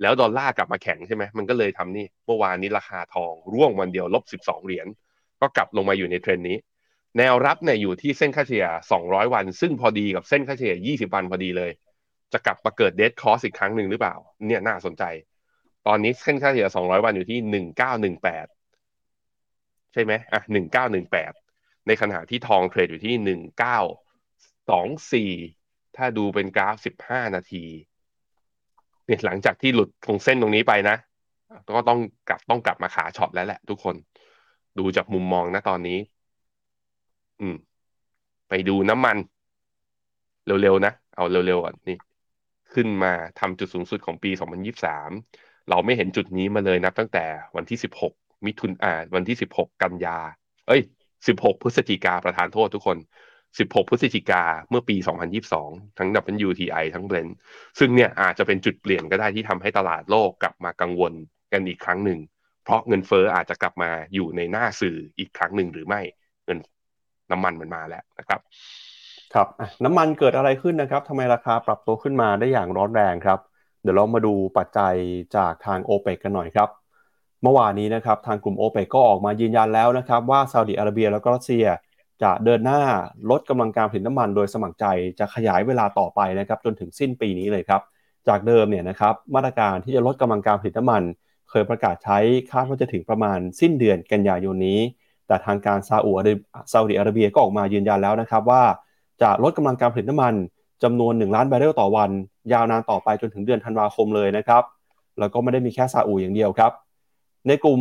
แล้วดอลลาร์กลับมาแข็งใช่ไหมมันก็เลยทำนี่เมื่อวานนี้ราคาทองร่วงวันเดียวลบสิบสองเหรียญก็กลับลงมาอยู่ในเทรนนี้ แนวรับเนี่ยอยู่ที่เส้นค่าเฉลี่ย 200 วัน ซึ่งพอดีกับเส้นค่าเฉลี่ย 20 วันพอดีเลย จะกลับมาเกิด death cross อีกครั้งหนึ่งหรือเปล่า เนี่ยน่าสนใจ ตอนนี้เส้นค่าเฉลี่ย 200 วันอยู่ที่ 1918 ใช่ไหมอะ1918 ในขณะที่ทองเทรดอยู่ที่1924ถ้าดูเป็นกราฟ15นาทีเนี่ยหลังจากที่หลุดตรงเส้นตรงนี้ไปนะ ก็ต้องกลับต้องกลับมาขาช็อตแล้วแหละทุกคน ดูจากมุมมองนะตอนนี้ อืม ไปดูน้ำมัน เร็วๆนะ เอาเร็วๆก่อนนี่ ขึ้นมาทำจุดสูงสุดของปี 2023 เราไม่เห็นจุดนี้มาเลยนับตั้งแต่วันที่ 16 มิถุนอ่าวันที่ 16 กันยา เอ้ย 16 พฤศจิกาประธานโทษทุกคน 16 พฤศจิกาเมื่อปี 2022 ทั้ง WTI ทั้ง Brent ซึ่งเนี่ยอาจจะเป็นจุดเปลี่ยนก็ได้ที่ทำให้ตลาดโลกกลับมากังวลกันอีกครั้งหนึ่ง เพราะเงินเฟอ้ออาจจะกลับมาอยู่ในหน้าสื่ออีกครั้งหนึ่งหรือไม่เงินน้ำมันมันมาแล้วนะครับครับน้ำมันเกิดอะไรขึ้นนะครับทำไมราคาปรับตัวขึ้นมาได้อย่างร้อนแรงครับ เดี๋ยวเรามาดูปัจจัยจากทางโอเปกกันหน่อยครับ เมื่อวานนี้นะครับทางกลุ่มโอเปกก็ออกมายืนยันแล้วนะครับว่าซาอุดิอาระเบียแล้วก็รัสเซีย จะเดินหน้าลดกำลังการผลิตน้ำมันโดยสมัครใจจะขยายเวลาต่อไปนะครับจนถึงสิ้นปีนี้เลยครับจากเดิมเนี่ยนะครับมาตรการที่จะลดกำลังการผลิตน้ำมัน เคยประกาศใช้คาดว่าจะถึงประมาณสิ้นเดือนกันยายนนี้ แต่ทางการซาอุซาอุดิอาระเบียก็ออกมายืนยันแล้วนะครับว่า จะลดกำลังการผลิตน้ำมันจำนวน 1 ล้านบาร์เรลต่อวัน ยาวนานต่อไปจนถึงเดือนธันวาคมเลยนะครับแล้วก็ไม่ได้มีแค่ซาอุอย่างเดียวครับ ในกลุ่ม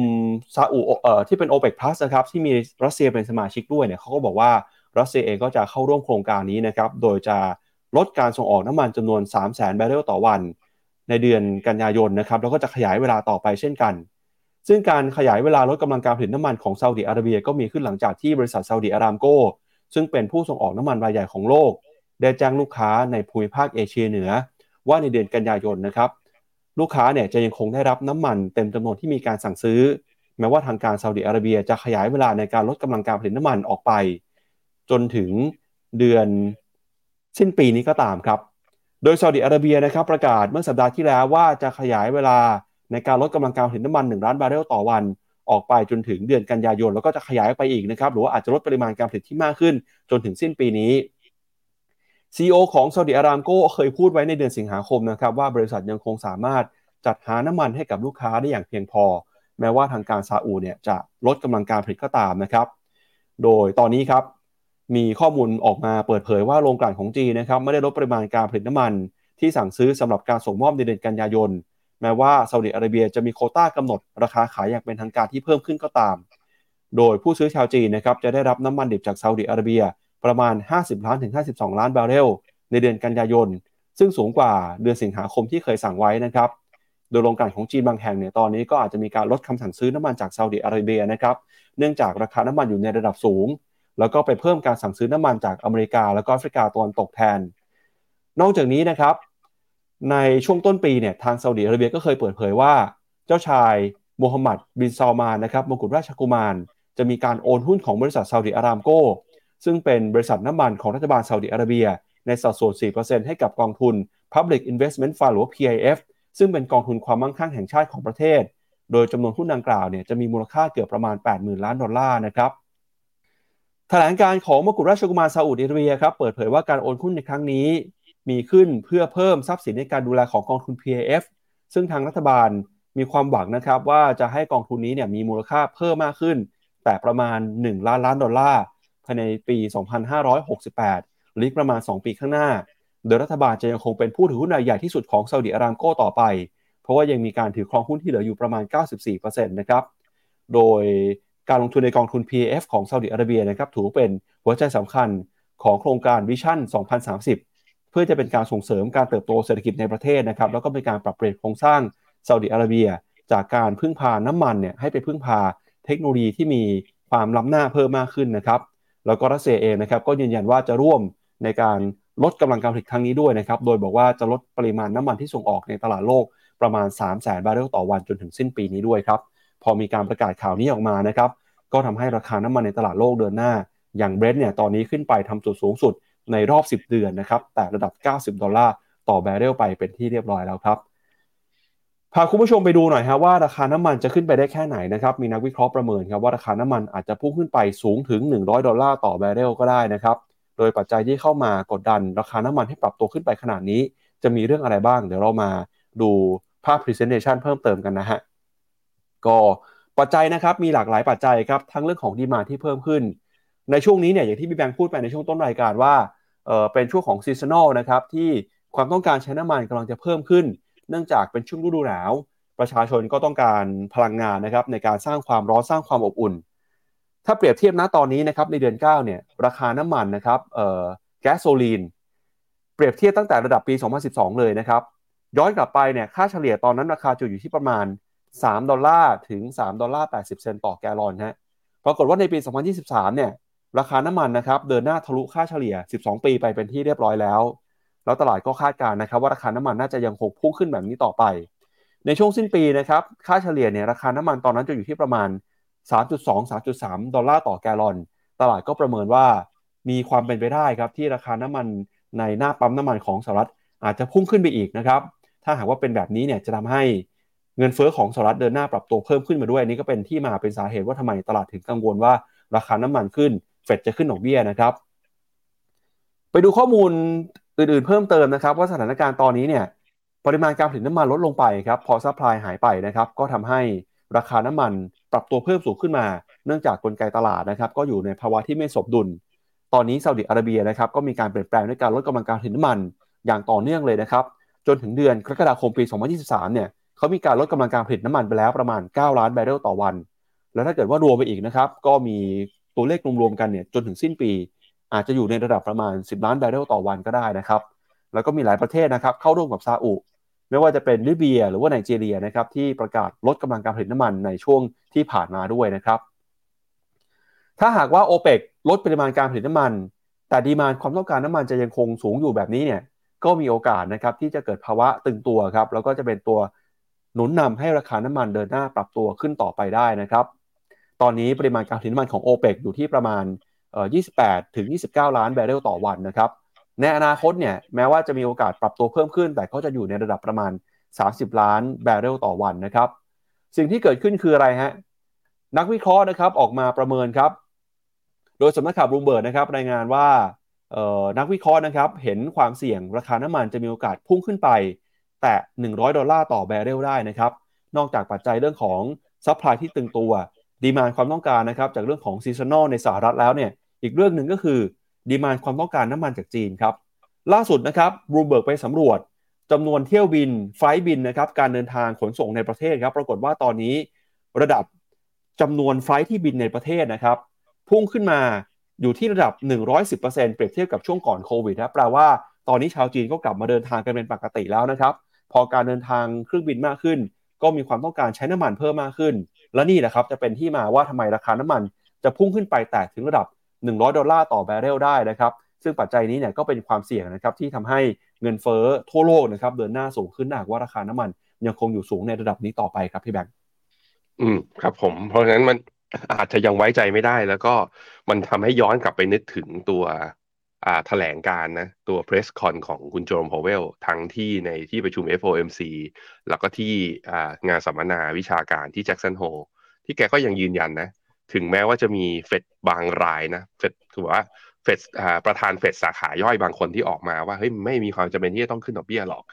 ซาอุเอ่อที่เป็น OPEC Plus นะครับที่มีรัสเซียเป็นสมาชิกด้วยเนี่ยเขาก็บอกว่ารัสเซียเองก็จะเข้าร่วมโครงการนี้นะครับโดยจะลดการส่งออกน้ำมันจำนวน3 0 0 0 0 0บาร์เรลต่อวัน ในเดือนกันยายนนะครับแล้วก็จะขยายเวลาต่อไปเช่นกัน ซึ่งการขยายเวลาลดกำลังการผลิตน้ำมันของซาอุดิอาระเบียก็มีขึ้นหลังจากที่บริษัทซาอุดิอารามโกซึ่งเป็นผู้ส่งออกน้ำมันรายใหญ่ของโลก ได้แจ้งลูกค้าในภูมิภาคเอเชียเหนือ ว่าในเดือนกันยายนนะครับ ลูกค้าเนี่ยจะยังคงได้รับน้ำมันเต็มจำนวนที่มีการสั่งซื้อ แม้ว่าทางการซาอุดิอาระเบียจะขยายเวลาในการลดกำลังการผลิตน้ำมันออกไป จนถึงเดือนสิ้นปีนี้ก็ตามครับ โดยซาอุดิอาระเบียนะครับประกาศเมื่อสัปดาห์ที่แล้วว่าจะขยายเวลาในการลดกำลังการผลิตน้ำมัน 1 ล้านบาร์เรลต่อวันออกไปจนถึงเดือนกันยายน แล้วก็จะขยายไปอีกนะครับหรือว่าอาจจะลดปริมาณการผลิตที่มากขึ้น จนถึงสิ้นปีนี้ CEO ของซาอุดิอารามโก้เคยพูดไว้ในเดือนสิงหาคมนะครับว่าบริษัทยังคงสามารถจัดหาน้ำมันให้กับลูกค้าได้อย่างเพียงพอ แม้ว่าทางการซาอุเนี่ยจะลดกำลังการผลิตก็ตามนะครับ โดยตอนนี้ครับมีข้อมูลออกมาเปิดเผยว่าโรงกลั่นของจีนนะครับไม่ได้ลดปริมาณการผลิตน้ำมันที่สั่งซื้อสำหรับการส่งมอบในเดือนกันยายน แม้ว่าซาอุดิอาระเบียจะมีโคต้ากำหนดราคาขายอย่างเป็นทางการที่เพิ่มขึ้นก็ตาม โดยผู้ซื้อชาวจีนนะครับจะได้รับน้ำมันดิบจากซาอุดิอาระเบีย ประมาณ 50 ล้านถึง 52 ล้านบาร์เรลในเดือนกันยายน ซึ่งสูงกว่าเดือนสิงหาคมที่เคยสั่งไว้นะครับ โดยโรงกลั่นของจีนบางแห่งเนี่ยตอนนี้ก็อาจจะมีการลดคำสั่งซื้อน้ำมันจากซาอุดิอาระเบียนะครับ เนื่องจากราคาน้ำมันอยู่ในระดับสูง แล้วก็ไปเพิ่มการสั่งซื้อน้ำมันจากอเมริกา แล้วก็แอฟริกาตะวันตกแทน นอกจากนี้นะครับ ในช่วงต้นปีเนี่ยทางซาอุดิอาระเบียก็เคยเปิดเผยว่า เจ้าชายโมฮัมหมัดบินซาลมานนะครับมกุฎราชกุมาร จะมีการโอนหุ้นของบริษัทซาอุดิอารามโก ซึ่งเป็นบริษัทน้ำมันของรัฐบาลซาอุดิอาระเบีย ในสัดส่วน 4%ให้กับกองทุน Public Investment Fund หรือว่า PIF ซึ่งเป็นกองทุนความมั่งคั่งแห่งชาติของประเทศ โดยจำนวนหุ้นดังกล่าวเนี่ยจะมีมูลค่าเกือบประมาณ 80,000 ล้านดอลลาร์นะครับแถลงการของมกุฎราชกุมารซาอุดิอาระเบียครับเปิดเผยว่าการโอนหุ้นในครั้งนี้ มีขึ้นเพื่อเพิ่มทรัพย์สินในการดูแลของกองทุน PAF ซึ่งทางรัฐบาลมีความหวังนะครับว่าจะให้กองทุนนี้เนี่ยมีมูลค่าเพิ่มมากขึ้น แต่ประมาณ 1 ล้านล้านดอลลาร์ายในปี 2568 หรือประมาณ 2 ปีข้างหน้า โดยรัฐบาลจะยังคงเป็นผู้ถือหุ้นรายใหญ่ที่สุดของซาอุดิอารามโกต่อไป เพราะว่ายังมีการถือครองหุ้นที่เหลืออยู่ประมาณ 94%นะครับ โดยการลงทุนในกองทุน PAF ของซาอุดิอาระเบียนะครับถือเป็นหัวใจสำคัญของโครงการวิชั่น 2030 เพื่อจะเป็นการส่งเสริมการเติบโตเศรษฐกิจในประเทศนะครับ แล้วก็เป็นการปรับเปลี่ยนโครงสร้างซาอุดิอาระเบีย จากการพึ่งพาน้ำมันเนี่ยให้ไปพึ่งพาเทคโนโลยีที่มีความล้ำหน้าเพิ่มมากขึ้นนะครับ แล้วก็รัสเซียเองนะครับก็ยืนยันว่าจะร่วมในการลดกำลังการผลิตครั้งนี้ด้วยนะครับ โดยบอกว่าจะลดปริมาณน้ำมันที่ส่งออกในตลาดโลกประมาณ 3 0 0แสนบาร์เรลต่อวันจนถึงสิ้นปีนี้ด้วยครับ พอมีการประกาศข่าวนี้ออกมานะครับ ก็ทำให้ราคาน้ำมันในตลาดโลกเดินหน้า อย่างเบรนท์เนี่ยตอนนี้ขึ้นไปทำจุดสูงสุดในรอบ 10 เดือนนะครับ แตะระดับ 90 ดอลลาร์ต่อบาร์เรลไปเป็นที่เรียบร้อยแล้วครับ พาคุณผู้ชมไปดูหน่อยฮะว่าราคาน้ำมันจะขึ้นไปได้แค่ไหนนะครับ มีนักวิเคราะห์ประเมินครับว่าราคาน้ำมันอาจจะพุ่งขึ้นไปสูงถึง 100 ดอลลาร์ต่อแบเรลก็ได้นะครับ โดยปัจจัยที่เข้ามากดดันราคาน้ำมันให้ปรับตัวขึ้นไปขนาดนี้ จะมีเรื่องอะไรบ้าง เดี๋ยวเรามาดูภาพ Presentation เพิ่มเติมกันนะฮะ ก็ปัจจัยนะครับมีหลากหลายปัจจัยครับทั้งเรื่องของดีมาที่เพิ่มขึ้น ในช่วงนี้เนี่ยอย่างที่พี่แบงค์พูดไปในช่วงต้นรายการว่าเออเป็นช่วงของซีซันอลนะครับที่ความต้องการใช้น้ำมันกำลังจะเพิ่มขึ้น เนื่องจากเป็นช่วงฤดูหนาว ประชาชนก็ต้องการพลังงานนะครับในการสร้างความร้อนสร้างความอบอุ่น ถ้าเปรียบเทียบนะตอนนี้นะครับในเดือน9เนี่ยราคาน้ำมันนะครับเอ่อแก๊สโซลีน เปรียบเทียบตั้งแต่ระดับปี 2012 เลยนะครับย้อนกลับไปเนี่ยค่าเฉลี่ยตอนนั้นราคาจะอยู่ที่ประมาณ 3 ดอลลาร์ถึง 3 ดอลลาร์ 80 เซนต์ต่อแกลลอนฮะปรากฏว่าในปี 2023 เนี่ยราคาน้ำมันนะครับเดินหน้าทะลุค่าเฉลี่ย 12 ปีไปเป็นที่เรียบร้อยแล้ว แล้วตลาดก็คาดการณ์นะครับว่าราคาน้ำมันน่าจะยังคงพุ่งขึ้นแบบนี้ต่อไป ในช่วงสิ้นปีนะครับค่าเฉลี่ยเนี่ยราคาน้ำมันตอนนั้นจะอยู่ที่ประมาณ 3.2-3.3 ดอลลาร์ต่อแกลลอน ตลาดก็ประเมินว่ามีความเป็นไปได้ครับที่ราคาน้ำมันในหน้าปั๊มน้ำมันของสหรัฐอาจจะพุ่งขึ้นไปอีกนะครับถ้าหากว่าเป็นแบบนี้เนี่ยจะทำให้เงินเฟอ้อของสหรัฐเดินหน้าปรับตัวเพิ่มขึ้นมาด้วยนี่ก็เป็นที่มาเป็นสาเหตุว่าทำไมตลาดถึงกังวลว่าราคาน้ำมันขึ้นเฟดจะขึ้นดอกเบี้ยนะครับ ไปดูข้อมูล อื่นๆเพิ่มเติมนะครับ ว่าสถานการณ์ตอนนี้เนี่ยปริมาณการผลิตน้ำมันลดลงไปครับพอ supply หายไปนะครับก็ทำให้ราคาน้ำมันปรับตัวเพิ่มสูงขึ้นมา เนื่องจากกลไกตลาดนะครับก็อยู่ในภาวะที่ไม่สมดุล ตอนนี้ซาอุดิอาระเบียนะครับก็มีการเปลี่ยนแปลงด้วยการลดกำลังการผลิตน้ำมัน อย่างต่อเนื่องเลยนะครับจนถึงเดือนกรกฎาคมปี 2023 เนี่ยเขามีการลดกำลังการผลิตน้ำมันไปแล้วประมาณ 9 ล้านบาร์เรลต่อวัน แล้วถ้าเกิดว่ารวมไปอีกนะครับก็มีตัวเลขรวมๆกันเนี่ยจนถึงสิ้นปี อาจจะอยู่ในระดับประมาณ 10 ล้านบาร์เรลต่อวันก็ได้นะครับ แล้วก็มีหลายประเทศนะครับเข้าร่วมกับซาอุ ไม่ว่าจะเป็นลิเบียหรือว่าไนจีเรียนะครับที่ประกาศลดกำลังการผลิตน้ำมันในช่วงที่ผ่านมาด้วยนะครับ ถ้าหากว่า o อเปกลดปริมาณการผลิตน้ำมัน แต่ดีมานความต้องการน้ำมันจะยังคงสูงอยู่แบบนี้เนี่ยก็มีโอกาสนะครับที่จะเกิดภาวะตึงตัวครับแล้วก็จะเป็นตัวหนุนนำให้ราคาน้ำมันเดินหน้าปรับตัวขึ้นต่อไปได้นะครับ ตอนนี้ปริมาณการผลิตน้ำมันของ o อเปกอยู่ที่ประมาณ 28 ถึง 29 ล้านแบรเรลต่อวันนะครับ ในอนาคตเนี่ยแม้ว่าจะมีโอกาสปรับตัวเพิ่มขึ้น แต่ก็จะอยู่ในระดับประมาณ 30 ล้านแบรเรลต่อวันนะครับ สิ่งที่เกิดขึ้นคืออะไรฮะ นักวิเคราะห์นะครับออกมาประเมินครับ โดยสำนักข่าวบลูเบิร์ดนะครับรายงานว่านักวิเคราะห์นะครับเห็นความเสี่ยงราคาน้ำมันจะมีโอกาสพุ่งขึ้นไป แต่ 100 ดอลลาร์ต่อแบเรลได้นะครับ นอกจากปัจจัยเรื่องของ supply ที่ตึงตัว demand ความต้องการนะครับจากเรื่องของ seasonal ในสหรัฐแล้วเนี่ย อีกเรื่องหนึ่งก็คือ demand ความต้องการน้ำมันจากจีนครับ ล่าสุดนะครับบลูเบิร์กไปสำรวจจำนวนเที่ยวบินไฟบินนะครับการเดินทางขนส่งในประเทศครับปรากฏว่าตอนนี้ระดับจำนวนไฟที่บินในประเทศนะครับ พุ่งขึ้นมาอยู่ที่ระดับ 110%เปรียบเทียบกับช่วงก่อนโควิดนะแปลว่าตอนนี้ชาวจีนก็กลับมาเดินทางกันเป็นปกติแล้วนะครับ พอการเดินทางเครื่องบินมากขึ้น ก็มีความต้องการใช้น้ำมันเพิ่มมากขึ้น และนี่แหละครับจะเป็นที่มาว่าทำไมราคาน้ำมันจะพุ่งขึ้นไปแตะถึงระดับ 100 ดอลลาร์ต่อแบเรลได้นะครับซึ่งปัจจัยนี้เนี่ยก็เป็นความเสี่ยงนะครับที่ทำให้เงินเฟ้อทั่วโลกนะครับเดินหน้าสูงขึ้นหากว่าราคาน้ำมัน ยังคงอยู่สูงในระดับนี้ต่อไปครับพี่แบงค์อืมครับผมเพราะฉะนั้นมันอาจจะยังไว้ใจไม่ได้ แล้วก็มันทำให้ย้อนกลับไปนึกถึงตัวอ่าแถลงการนะตัว press con ของคุณโจมพาวเวลทั้งที่ในที่ประชุม FOMC แล้วก็ที่อ่างานสัมมนาวิชาการที่แจ็กสันโฮที่แกก็ยังยืนยันนะ ถึงแม้ว่าจะมีเฟดบางรายนะเฟดถือว่าเฟดประธานเฟดสาขาย่อยบางคนที่ออกมาว่าเฮ้ยไม่มีความจำเป็นที่จะต้องขึ้นดอกเบี้ยหรอก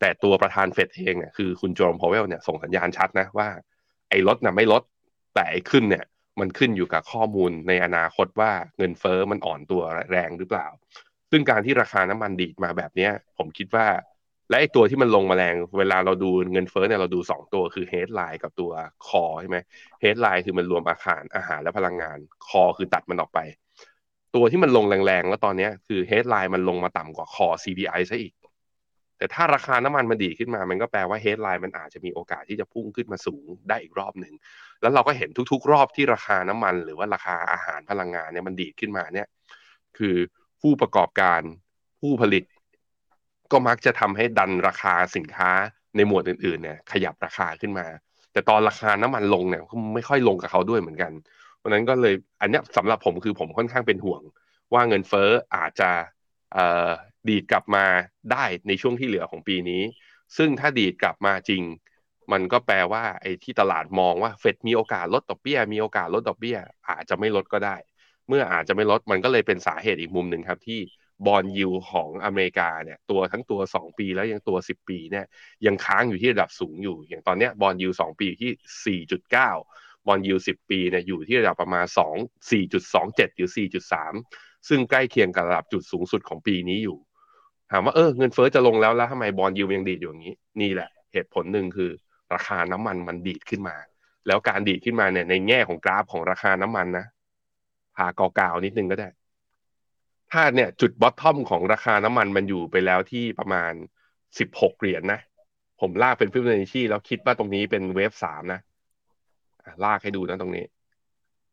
แต่ตัวประธานเฟดเองเนี่ยคือคุณโจมพาวเวลเนี่ยส่งสัญญาณชัดนะว่า ไอ้ลดนะไม่ลด แต่ไอ้ขึ้นเนี่ยมันขึ้นอยู่กับข้อมูลในอนาคตว่าเงินเฟ้อมันอ่อนตัวแรงหรือเปล่า ซึ่งการที่ราคาน้ำมันดีดมาแบบนี้ผมคิดว่า และไอตัวที่มันลงมาแรงเวลาเราดูเงินเฟ้อเนี่ยเราดู 2 ตัวคือ headline กับตัว core ใช่ไหม headline คือมันรวมอาหารอาหารและพลังงาน core คือตัดมันออกไป ตัวที่มันลงแรงๆ แล้วตอนนี้คือเฮดไลน์มันลงมาต่ำกว่าคอ CPI ซะอีก แต่ถ้าราคาน้ำมันมันดีดขึ้นมา มันก็แปลว่า headline มันอาจจะมีโอกาสที่จะพุ่งขึ้นมาสูงได้อีกรอบหนึ่ง แล้วเราก็เห็นทุกๆ รอบที่ราคาน้ำมัน หรือว่าราคาอาหารพลังงานเนี่ยมันดีดขึ้นมาเนี่ย คือผู้ประกอบการผู้ผลิต ก็มักจะทำให้ดันราคาสินค้าในหมวดอื่นๆเนี่ยขยับราคาขึ้นมา แต่ตอนราคาน้ำมันลงเนี่ยไม่ค่อยลงกับเขาด้วยเหมือนกันเพราะนั้นก็เลยอันนี้สำหรับผมคือผมค่อนข้างเป็นห่วง ว่าเงินเฟ้ออาจจะดีดกลับมาได้ในช่วงที่เหลือของปีนี้ ซึ่งถ้าดีดกลับมาจริง มันก็แปลว่าไอ้ที่ตลาดมองว่าเฟดมีโอกาสลดดอกเบี้ย มีโอกาสลดดอกเบี้ย อาจจะไม่ลดก็ได้ เมื่ออาจจะไม่ลดมันก็เลยเป็นสาเหตุอีกมุมหนึ่งครับที่ บอลยูของอเมริกาเนี่ยตัวทั้งตัว 2 ปีแล้วยังตัว 10 ปีเนี่ยยังค้างอยู่ที่ระดับสูงอยู่ อย่างตอนนี้บอลยู2ปีที่ 4.9 บอลยู10 ปีเนี่ยอยู่ที่ระดับประมาณ 2 4.27 หรือ 4.3 ซึ่งใกล้เคียงกับระดับจุดสูงสุดของปีนี้อยู่ ถามว่าเออเงินเฟอ้อจะลงแล้วแล้วทำไมบอลยูยังดีดอยู่อย่างนี้ นี่แหละ เหตุผลหนึ่งคือราคาน้ำมันมันดีดขึ้นมา แล้วการดีดขึ้นมาเนี่ยในแง่ของกราฟของราคาน้ำมันนะพากอกาวนิดนึงก็ได้ ถ้าเนี่ยจุดบอททอมของราคาน้ำมันมันอยู่ไปแล้วที่ประมาณสิบหกเหรียญนนะ ผมลากเป็นฟิบเนชีแล้วคิดว่าตรงนี้เป็นเวฟสามนะลากให้ดูนะตรงนี้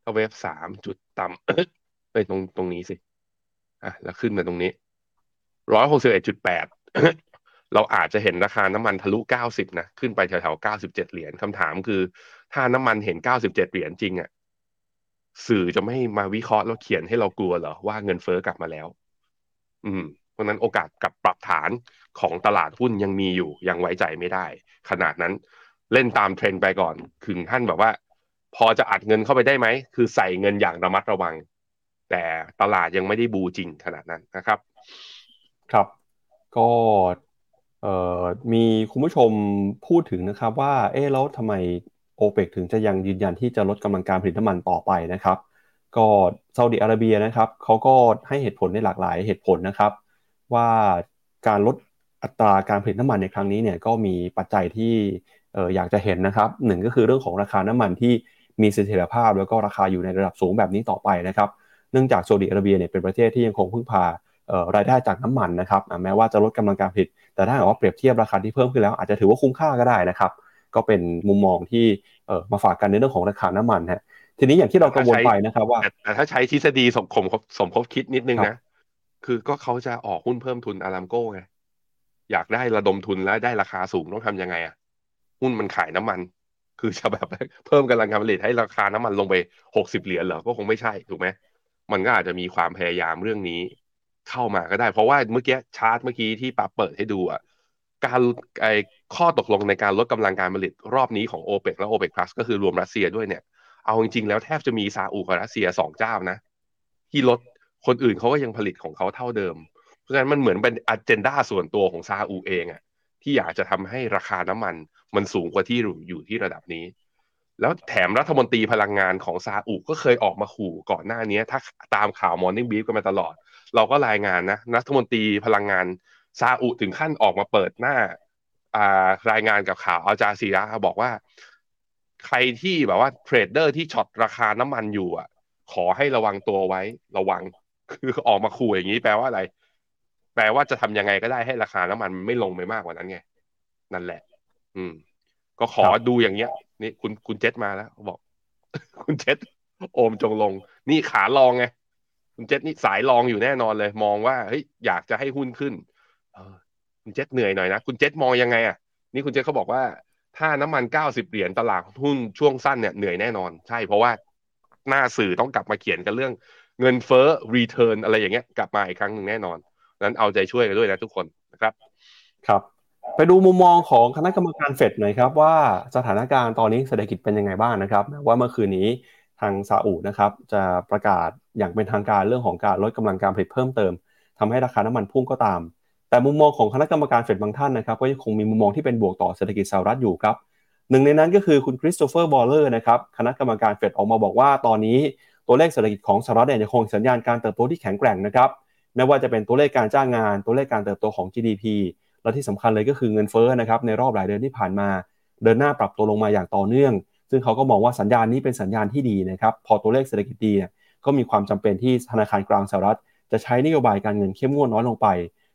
ก็เวฟสามจุดต่ำไปตรงตรงนี้สิอะแล้วขึ้นมาตรงนี้ร้อยหกสิบเอ็ดจุดแปดเราอาจจะเห็นราคาน้ำมันทะลุ90นะ ขึ้นไปแถวๆ97เจ็ดเหรียญคำถามคือ ถ้าน้ำมันเห็น97เหรียญจริงอะ่ะ สื่อจะไม่มาวิเคราะห์แล้วเขียนให้เรากลัวเหรอว่าเงินเฟอ้อกลับมาแล้ว อืม เพราะนั้นโอกาสกับปรับฐานของตลาดหุ้นยังมีอยู่ยังไว้ใจไม่ได้ ขนาดนั้นเล่นตามเทรนด์ไปก่อนถึงท่านแบบว่า พอจะอัดเงินเข้าไปได้ไหม คือใส่เงินอย่างระมัดระวัง แต่ตลาดยังไม่ได้บูจริงขนาดนั้นนะครับ ครับ ก็มีคุณผู้ชมพูดถึงนะครับว่า เอ๊แล้วทำไม โอเปกถึงจะยังยืนยันที่จะลดกำลังการผลิตน้ำมันต่อไปนะครับ ก็ซาอุดิอาระเบียนะครับเขาก็ให้เหตุผลในหลากหลายเหตุผลนะครับ ว่าการลดอัตราการผลิตน้ำมันในครั้งนี้เนี่ยก็มีปัจจัยที่อยากจะเห็นนะครับหนึ่งก็คือเรื่องของราคาน้ำมันที่มีเสถียรภาพ แล้วก็ราคาอยู่ในระดับสูงแบบนี้ต่อไปนะครับเนื่องจากซาอุดิอาระเบียเนี่ยเป็นประเทศที่ยังคงพึ่งพารายได้จากน้ำมันนะครับแม้ว่าจะลดกำลังการผลิต แต่ถ้าหากว่าเปรียบเทียบราคาที่เพิ่มขึ้นแล้วอาจจะถือว่าคุ้มค่าก็ได้นะครับ ก็เป็นมุมมองที่มาฝากกันในเรื่องของราคาน้ำมันฮะทีนี้อย่างที่เรากังวลไปนะครับว่าแต่ถ้าใช้ทฤษฎีสมคบสมคบคิดนิดนึงนะคือก็เขาจะออกหุ้นเพิ่มทุนอารามโก้ไงอยากได้ระดมทุนแล้วได้ราคาสูงต้องทำยังไงอะหุ้นมันขายน้ำมัน คือจะแบบเพิ่มกำลังการผลิตให้ราคาน้ำมันลงไปหกสิบเหรียญเหรอก็คงไม่ใช่ถูกไหมมันก็อาจจะมีความพยายามเรื่องนี้ เข้ามาก็ได้ เพราะว่าเมื่อกี้ชาร์ตเมื่อกี้ที่ปาเปิดให้ดูอะ การไอข้อตกลงในการลดกำลังการผลิตรอบนี้ของโอเปกและโอเปกพลัสก็คือรวมรัสเซียด้วยเนี่ย เอาจริงๆแล้วแทบจะมีซาอุกับรัสเซียสองเจ้านะ ที่ลดคนอื่นเขาก็ยังผลิตของเขาเท่าเดิม เพราะฉะนั้นมันเหมือนเป็น agenda ส่วนตัวของซาอุเองอะที่อยากจะทำให้ราคาน้ำมันมันสูงกว่าที่อยู่ที่ระดับนี้ แล้วแถมรัฐมนตรีพลังงานของซาอุก็เคยออกมาขู่ก่อนหน้านี้ ถ้าตามข่าว Morning Brief กันมาตลอด เราก็รายงานนะรัฐมนตรีพลังงาน ซาอุถึงขั้นออกมาเปิดหน้ารายงานกับข่าวอัลจาซีราบอกว่า ใครที่แบบว่า trader ที่ short ราคาน้ำมันอยู่อะ ขอให้ระวังตัวไว้ ระวัง คือออกมาขู่อย่างนี้แปลว่าอะไร แปลว่าจะทำยังไงก็ได้ให้ราคาน้ำมันไม่ลงไปมากกว่านั้นไง นั่นแหละ อืม ก็ขอดูอย่างเงี้ย นี่คุณคุณเจษมาแล้วบอก คุณเจษโอมจงลง นี่ขาลองไงคุณเจษนี่สายรองอยู่แน่นอนเลย มองว่าเฮ้ยอยากจะให้หุ้นขึ้น เออคุณเจษเหนื่อยหน่อยนะคุณเจษมองยังไงอะนี่คุณเจษเขาบอกว่า ถ้าน้ำมันเก้าสิบเหรียญตลาดหุ้นช่วงสั้นเนี่ยเหนื่อยแน่นอน ใช่เพราะว่าหน้าสื่อต้องกลับมาเขียนกันเรื่อง เงินเฟ้อ return อะไรอย่างเงี้ยกลับมาอีกครั้งหนึ่งแน่นอนนั้นเอาใจช่วยกันด้วยนะทุกคนนะครับ ครับ ไปดูมุมมองของคณะกรรมการเฟดหน่อยครับว่าสถานการณ์ตอนนี้เศรษฐกิจเป็นยังไงบ้างนะครับ ว่าเมื่อคืนนี้ทางซาอุนะครับ จะประกาศอย่างเป็นทางการเรื่องของการลดกำลังการผลิตเพิ่มเติมทำให้ราคาน้ำมันพุ่งก็ตาม แต่มุมมองของคณะกรรมการเฟดบางท่านนะครับ ก็ยังคงมีมุมมองที่เป็นบวกต่อเศรษฐกิจสหรัฐอยู่ครับหนึ่งในนั้นก็คือคุณคริสโตเฟอร์วอลเลอร์นะครับคณะกรรมการเฟดออกมาบอกว่าตอนนี้ตัวเลขเศรษฐกิจของสหรัฐเนี่ยยังคงสัญญาณการเติบโตที่แข็งแกร่งนะครับไม่ว่าจะเป็นตัวเลขการจ้างงาน ตัวเลขการเติบโตของ GDP และที่สำคัญเลยก็คือเงินเฟ้อนะครับในรอบหลายเดือนที่ผ่านมา เดินหน้าปรับตัวลงมาอย่างต่อเนื่อง ซึ่งเขาก็มองว่าสัญญาณนี้เป็นสัญญาณที่ดีนะครับพอตัวเลขเศรษฐกิจดีก็มีความจำเป็นที่ธนาคารกลางสหรัฐ จะใช้นโยบายการเงินเข้มงวดน้อยลงไป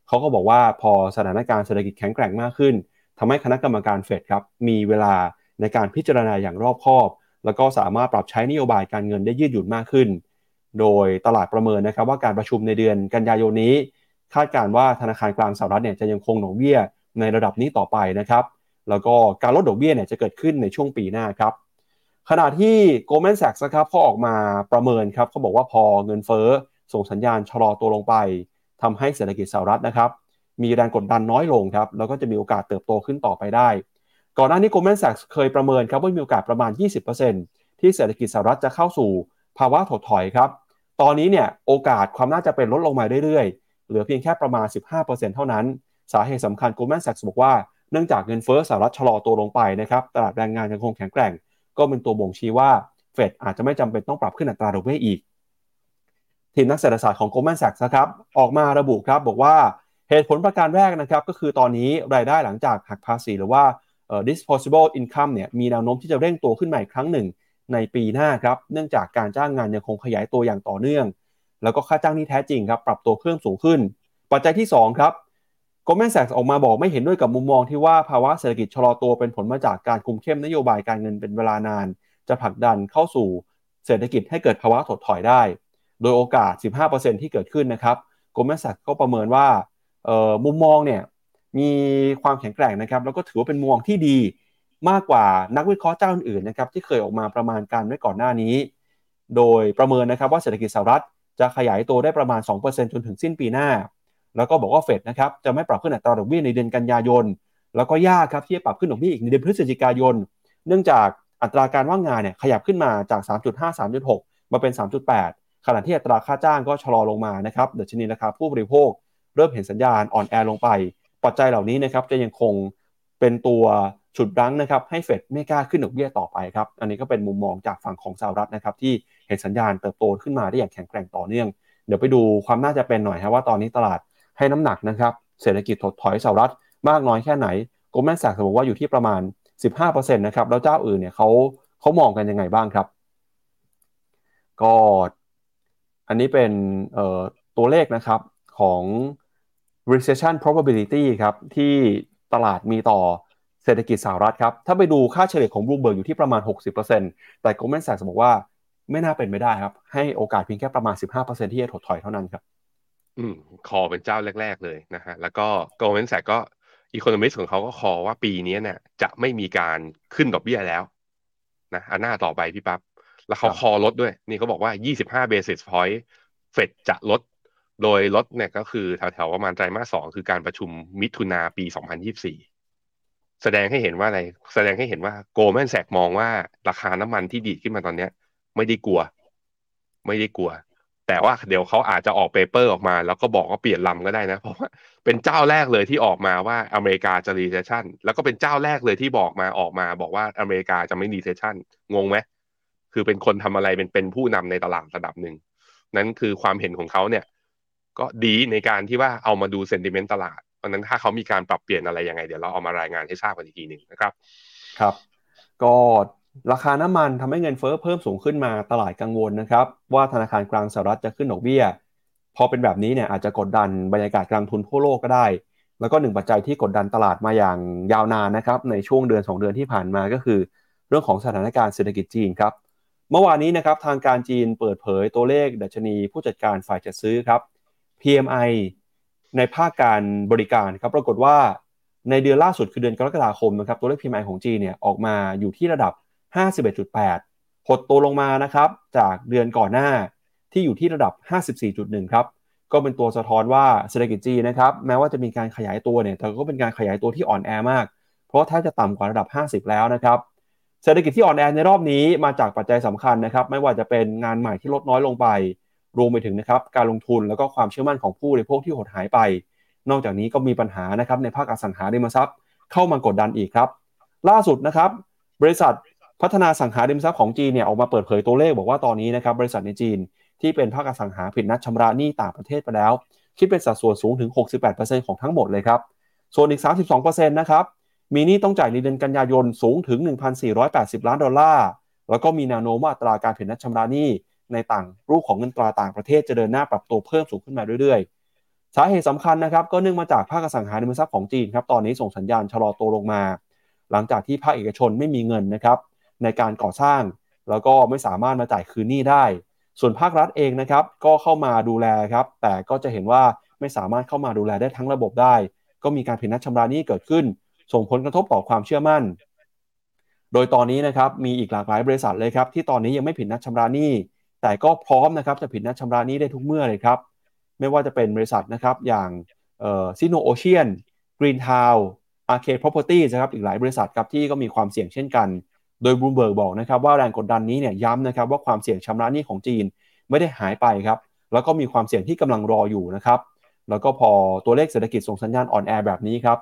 เขาก็บอกว่าพอสถานการณ์เศรษฐกิจแข็งแกร่งมากขึ้นทำให้คณะกรรมการเฟดครับมีเวลาในการพิจารณาอย่างรอบคอบ แล้วก็สามารถปรับใช้นโยบายการเงินได้ยืดหยุ่นมากขึ้น โดยตลาดประเมินนะครับว่าการประชุมในเดือนกันยายนนี้ คาดการว่าธนาคารกลางสหรัฐเนี่ยจะยังคงดอกเบี้ยในระดับนี้ต่อไปนะครับแล้วก็การลดดอกเบี้ยเนี่ยจะเกิดขึ้นในช่วงปีหน้าครับขณะที่ Goldman Sachs นะครับเขาออกมาประเมินครับเขาบอกว่าพอเงินเฟ้อส่งสัญญาณชะลอตัวลงไป ทำให้เศรษฐกิจสหรัฐนะครับ มีแรงกดดันน้อยลงครับ แล้วก็จะมีโอกาสเติบโตขึ้นต่อไปได้ ก่อนหน้านี้ Goldman Sachs เคยประเมินครับว่ามีโอกาสประมาณ 20%ที่เศรษฐกิจสหรัฐจะเข้าสู่ภาวะถดถอยครับ ตอนนี้เนี่ยโอกาสความน่าจะเป็นลดลงมาเรื่อยๆ เหลือเพียงแค่ประมาณ 15%เท่านั้น สาเหตุสำคัญ Goldman Sachs บอกว่าเนื่องจากเงินเฟ้อสหรัฐชะลอตัวลงไปนะครับตลาดแรงงานยังคงแข็งแกร่ง ก็เป็นตัวบ่งชี้ว่าเฟดอาจจะไม่จำเป็นต้องปรับขึ้นอัตราดอกเบี้ยอีก ทีมนักเศรษฐศาสตร์ของ Goldman Sachs นะครับออกมาระบุครับบอกว่าเหตุผลประการแรกนะครับก็คือตอนนี้รายได้หลังจากหักภาษีหรือว่า disposable income เนี่ยมีแนวโน้มที่จะเร่งตัวขึ้นใหม่ครั้งหนึ่งในปีหน้าครับเนื่องจากการจ้างงานยังคงขยายตัวอย่างต่อเนื่อง แล้วก็ค่าจ้างที่แท้จริงครับปรับตัวเพิ่มสูงขึ้น ปัจจัยที่ 2 ครับ Goldman Sachs ออกมาบอกไม่เห็นด้วยกับมุมมองที่ว่าภาวะเศรษฐกิจชะลอตัวเป็นผลมาจากการคุมเข้มนโยบายการเงินเป็นเวลานาน จะผลักดันเข้าสู่เศรษฐกิจให้เกิดภาวะถดถอยได้ โดยโอกาส 15%ที่เกิดขึ้นนะครับ Goldman Sachs ก็ประเมินว่ามุมมองเนี่ยมีความแข็งแกร่งนะครับ แล้วก็ถือว่าเป็นมุมมองที่ดีมากกว่านักวิเคราะห์เจ้าอื่นๆนะครับที่เคยออกมาประมาณการไว้ก่อนหน้านี้ โดยประเมินนะครับว่าเศรษฐกิจสหรัฐจะขยายตัวได้ประมาณ 2%จนถึงสิ้นปีหน้า แล้วก็บอกว่าเฟดนะครับจะไม่ปรับขึ้นอัตราดอกเบี้ยในเดือนกันยายน แล้วก็ยากครับที่จะปรับขึ้นดอกเบี้ยอีกในเดือนพฤศจิกายน เนื่องจากอัตราการว่างงานเนี่ยขยับขึ้นมาจาก 3.5 3.6 มาเป็น 3.8 ขณะที่อัตราค่าจ้างก็ชะลอลงมานะครับเดัชนีราคาผู้บริโภค เริ่มเห็นสัญญาณอ่อนแอลงไป ปัจจัยเหล่านี้นะครับจะยังคงเป็นตัวฉุดรั้งนะครับให้เฟดไม่กล้าขึ้นดอกเบี้ยต่อไปครับ อันนี้ก็เป็นมุมมองจากฝั่งของสหรัฐนะครับที่เห็นสัญญาณเติบโตขึ้นมาได้อย่างแข็งแกร่งต่อเนื่อง เดี๋ยวไปดูความน่าจะเป็นหน่อยครับว่าตอนนี้ตลาดให้น้ำหนักนะครับเศรษฐกิจถดถอยสหรัฐมากน้อยแค่ไหน Goldman Sachs บอกว่าอยู่ที่ประมาณ 15%นะครับแล้วเจ้าอื่นเนี่ยเขาเขามองกันยังไงบ้างครับ ก็ อันนี้เป็นตัวเลขนะครับของ recession probability ครับที่ตลาดมีต่อเศรษฐกิจสหรัฐครับ ถ้าไปดูค่าเฉลี่ยของบลูเบิร์กอยู่ที่ประมาณ 60%แต่ Goldman Sachs บอกว่าไม่น่าเป็นไปได้ครับ ให้โอกาสเพียงแค่ประมาณ 15%ที่จะถดถอยเท่านั้นครับ อืมคอเป็นเจ้าแรก ๆ เลยนะฮะ แล้วก็ Goldman Sachs ก็อีโคโนมิสของเขาก็คอว่าปีนี้เนี่ยจะไม่มีการขึ้นดอกเบี้ยแล้วนะอันหน้าต่อไปพี่ปับ๊บ แล้วเขาคอลดด้วย นี่เขาบอกว่า 25 basis point เฟดจะลด โดยลดเนี่ยก็คือแถวๆประมาณไตรมาสสองคือการประชุมมิถุนาปี 2024 แสดงให้เห็นว่าอะไร แสดงให้เห็นว่าโกลแมนแสกมองว่าราคาน้ำมันที่ดีดขึ้นมาตอนเนี้ย ไม่ได้กลัว ไม่ได้กลัว แต่ว่าเดี๋ยวเขาอาจจะออก paper ออกมา แล้วก็บอกว่าเปลี่ยนคำก็ได้นะ เพราะว่าเป็นเจ้าแรกเลยที่ออกมาว่าอเมริกาจะ recession แล้วก็เป็นเจ้าแรกเลยที่บอกมาออกมา บอกว่าอเมริกาจะไม่ recession งงไหม คือเป็นคนทำอะไรเป็นเป็นผู้นำในตลาดระดับหนึ่งนั่นคือความเห็นของเขาเนี่ยก็ดีในการที่ว่าเอามาดู sentiment ตลาดเพราะนั้นถ้าเขามีการปรับเปลี่ยนอะไรยังไง เดี๋ยวเราเอามารายงานให้ทราบกันอีกทีหนึ่งนะครับครับ ก็ราคาน้ำมันทำให้เงินเฟ้อเพิ่มสูงขึ้นมาตลาดกังวลนะครับ ว่าธนาคารกลางสหรัฐจะขึ้นดอกเบี้ย พอเป็นแบบนี้เนี่ยอาจจะกดดันบรรยากาศการทุนทั่วโลกก็ได้ แล้วก็หนึ่งปัจจัยที่กดดันตลาดมาอย่างยาวนานนะครับในช่วงเดือน 2 เดือนที่ผ่านมาก็คือ เรื่องของสถานการณ์เศรษฐกิจจีนครับ เมื่อวานนี้นะครับทางการจีนเปิดเผยตัวเลขดัชนีผู้จัดการฝ่ายจัดซื้อครับ PMI ในภาคการบริการครับปรากฏว่าในเดือนล่าสุดคือเดือนกรกฎาคมนะครับตัวเลข PMI ของจีนเนี่ยออกมาอยู่ที่ระดับ 51.8 หดตัวลงมานะครับจากเดือนก่อนหน้าที่อยู่ที่ระดับ 54.1 ครับก็เป็นตัวสะท้อนว่าเศรษฐกิจจีนนะครับแม้ว่าจะมีการขยายตัวเนี่ยแต่ก็เป็นการขยายตัวที่อ่อนแอมาก เพราะถ้าจะต่ำกว่าระดับ 50 แล้วนะครับ เศรษฐกิจที่อ่อนแอในรอบนี้มาจากปัจจัยสำคัญนะครับ ไม่ว่าจะเป็นงานใหม่ที่ลดน้อยลงไป รวมไปถึงนะครับการลงทุนแล้วก็ความเชื่อมั่นของผู้บริโภคที่หดหายไป นอกจากนี้ก็มีปัญหานะครับในภาคอสังหาริมทรัพย์ เข้ามากดดันอีกครับ ล่าสุดนะครับ บริษัทพัฒนาสังหาริมทรัพย์ของจีนเนี่ยออกมาเปิดเผยตัวเลขบอกว่าตอนนี้นะครับบริษัทในจีนที่เป็นภาคอสังหาผิดนัดชำระหนี้ต่างประเทศไปแล้ว คิดเป็นสัดส่วนสูงถึง 68%ของทั้งหมดเลยครับส่วนอีก 32%นะครับ มีหนี้ต้องจ่ายในเดือนกันยายนสูงถึง 1,480 ล้านดอลลาร์ แล้วก็มีแนวโน้มว่าอัตราการผิดนัดชำระหนี้ในต่างรูปของเงินตราต่างประเทศจะเดินหน้าปรับตัวเพิ่มสูงขึ้นมาเรื่อยๆ สาเหตุสำคัญนะครับก็เนื่องมาจากภาคสังหาริมทรัพย์ของจีนครับตอนนี้ส่งสัญญาณชะลอตัวลงมา หลังจากที่ภาคเอกชนไม่มีเงินนะครับในการก่อสร้าง แล้วก็ไม่สามารถมาจ่ายคืนหนี้ได้ ส่วนภาครัฐเองนะครับก็เข้ามาดูแลครับแต่ก็จะเห็นว่าไม่สามารถเข้ามาดูแลได้ทั้งระบบได้ ก็มีการผิดนัดชำระหนี้เกิดขึ้น ส่งผลกระทบต่อความเชื่อมั่น โดยตอนนี้นะครับมีอีกหลากหลายบริษัทเลยครับที่ตอนนี้ยังไม่ผิดนัดชำระหนี้ แต่ก็พร้อมนะครับจะผิดนัดชำระหนี้ได้ทุกเมื่อเลยครับ ไม่ว่าจะเป็นบริษัทนะครับอย่างซิโนโอเชียนกรีนทาวอาร์เคดพ properties นะครับอีกหลายบริษัทครับที่ก็มีความเสี่ยงเช่นกัน โดยบลูเบิร์กบอกนะครับว่าแรงกดดันนี้เนี่ยย้ำนะครับว่าความเสี่ยงชำระหนี้ของจีนไม่ได้หายไปครับแล้วก็มีความเสี่ยงที่กำลังรออยู่นะครับแล้วก็พอตัวเลขเศรษฐกิจส่งสัญญาณอ่อนแอแบบนี้ครับ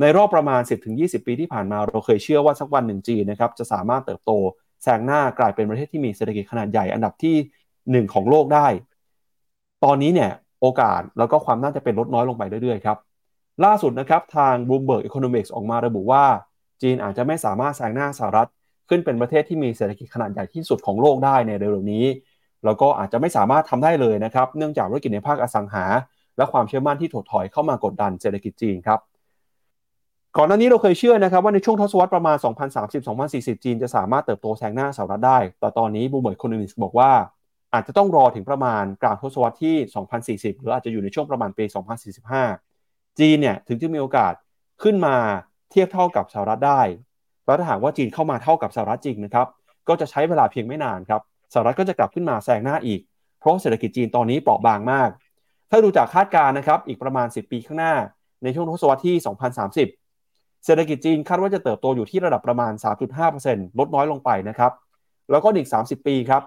ในรอบประมาณ 10-20 ปีที่ผ่านมาเราเคยเชื่อว่าสักวันหนึ่งจีนนะครับจะสามารถเติบโตแซงหน้ากลายเป็นประเทศที่มีเศรษฐกิจขนาดใหญ่อันดับที่ 1 ของโลกได้ ตอนนี้เนี่ยโอกาสแล้วก็ความน่าจะเป็นลดน้อยลงไปเรื่อยๆครับล่าสุดนะครับทาง Bloomberg Economics ออกมาระบุว่า จีนอาจจะไม่สามารถแซงหน้าสหรัฐ ขึ้นเป็นประเทศที่มีเศรษฐกิจขนาดใหญ่ที่สุดของโลกได้ในเร็วๆนี้แล้วก็อาจจะไม่สามารถทำได้เลยนะครับ เนื่องจากธุรกิจในภาคอสังหา และความเชื่อมั่นที่ถดถอยเข้ามากดดันเศรษฐกิจจีนครับ ก่อนหน้านี้เราเคยเชื่อนะครับว่าในช่วงทศวรรษประมาณ 2030-2040 จีนจะสามารถเติบโตแซงหน้าสหรัฐได้ แต่ตอนนี้ Bloomberg Economics บอกว่า อาจจะต้องรอถึงประมาณกลางทศวรรษที่ 2040 หรืออาจจะอยู่ในช่วงประมาณปี 2045 จีนเนี่ยถึงจะมีโอกาสขึ้นมาเทียบเท่ากับสหรัฐได้ แล้วถ้าหากว่าจีนเข้ามาเท่ากับสหรัฐจริงนะครับก็จะใช้เวลาเพียงไม่นานครับสหรัฐก็จะกลับขึ้นมาแซงหน้าอีก เพราะเศรษฐกิจจีนตอนนี้เปราะบางมาก ถ้าดูจากคาดการณ์นะครับอีกประมาณ 10 ปีข้างหน้า ในช่วงทศวรรษที่ 2030 เศรษฐกิจจีนคาดว่าจะเติบโตอยู่ที่ระดับประมาณ 3.5%ลดน้อยลงไปนะครับ แล้วก็อีก 30 ปีครับ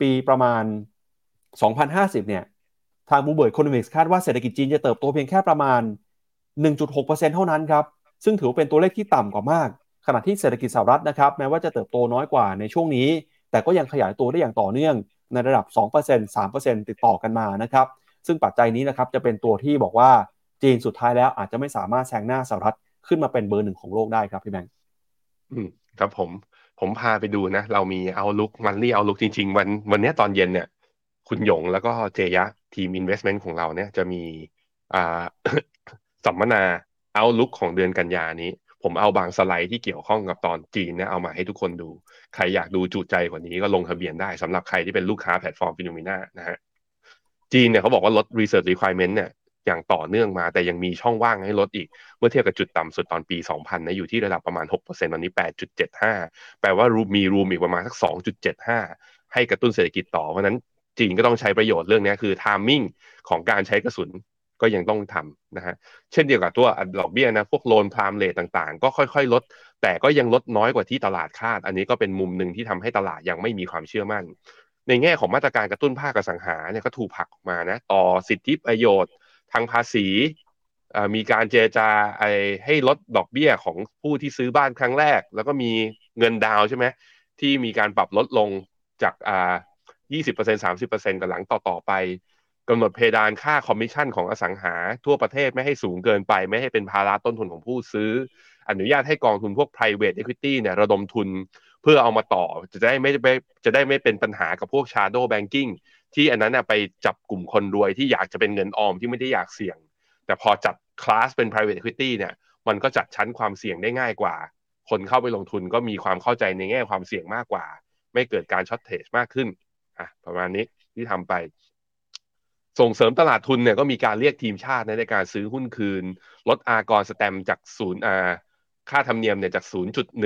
ปีประมาณ 2050 เนี่ย ทาง Bloomberg Economics คาดว่าเศรษฐกิจจีนจะเติบโตเพียงแค่ประมาณ 1.6%เท่านั้นครับ ซึ่งถือเป็นตัวเลขที่ต่ำกว่ามาก ขณะที่เศรษฐกิจสหรัฐนะครับ แม้ว่าจะเติบโตน้อยกว่าในช่วงนี้ แต่ก็ยังขยายตัวได้อย่างต่อเนื่องในระดับ 2% 3%ติดต่อกันมานะครับ ซึ่งปัจจัยนี้นะครับจะเป็นตัวที่บอกว่าจีนสุดท้ายแล้วอาจจะไม่สามารถแซงหน้าสหรัฐ ขึ้นมาเป็นเบอร์หนึ่งของโลกได้ครับพี่แบงค์อืมครับผมผมพาไปดูนะ เรามีเอาลุกมันรี่เอาลุกจริง ๆ วันวันนี้ตอนเย็นเนี่ย คุณหยงแล้วก็เจยะทีม Investment ของเราเนี่ยจะมีอ่าสัมมนา outlook ของเดือนกันยานี้ ผมเอาบางสไลด์ที่เกี่ยวข้องกับตอนจีนเนี่ยเอามาให้ทุกคนดู ใครอยากดูจุใจกว่านี้ก็ลงทะเบียนได้สำหรับใครที่เป็นลูกค้าแพลตฟอร์มฟินโนมีนานะฮะจีนเนี่ยเขาบอกว่าลด reserve requirement เนี่ย อย่างต่อเนื่องมา แต่ยังมีช่องว่างให้ลดอีก เมื่อเทียบกับจุดต่ำสุดตอนปี 2000นะอยู่ที่ระดับประมาณ 6%ตอนนี้ 8.75 แปลว่ามี room อีกประมาณสัก 2.75 ให้กระตุ้นเศรษฐกิจต่อ เพราะนั้นจีนก็ต้องใช้ประโยชน์เรื่องนี้คือ timing ของการใช้กระสุนก็ยังต้องทำนะฮะ เช่นเดียวกับตัวดอกเบี้ยนะ พวกโลนพรามเลทต่างๆ ก็ค่อยๆ ลด แต่ก็ยังลดน้อยกว่าที่ตลาดคาด อันนี้ก็เป็นมุมหนึ่งที่ทำให้ตลาดยังไม่มีความเชื่อมั่น ในแง่ของมาตรการกระตุ้นภาคอสังหาเนี่ยก็ถูกผักออกมานะ ต่อสิทธิประโยชน์ ทางภาษีมีการเจรจาไอให้ลดดอกเบี้ยของผู้ที่ซื้อบ้านครั้งแรก แล้วก็มีเงินดาวน์ใช่ไหมที่มีการปรับลดลงจากอ่า20% 30%กับหลังต่อๆไปกำหนดเพดานค่าคอมมิชชั่นของอสังหา ทั่วประเทศไม่ให้สูงเกินไป ไม่ให้เป็นภาระต้นทุนของผู้ซื้อ อนุญาตให้กองทุนพวก private equity เนี่ยระดมทุนเพื่อเอามาต่อ จะได้ไม่จะได้ไม่เป็นปัญหากับพวก shadow banking ที่อันนั้นไปจับกลุ่มคนรวยที่อยากจะเป็นเงินออมที่ไม่ได้อยากเสี่ยง แต่พอจัดคลาสเป็น private equity เนี่ยมันก็จัดชั้นความเสี่ยงได้ง่ายกว่า คนเข้าไปลงทุนก็มีความเข้าใจในแง่ความเสี่ยงมากกว่า ไม่เกิดการช็อตเทรดมากขึ้นอะประมาณนี้ที่ทำไป ส่งเสริมตลาดทุนเนี่ยก็มีการเรียกทีมชาติในการซื้อหุ้นคืน ลดอากรสแตมจากศูนย์อ่าค่าธรรมเนียมเนี่ยจาก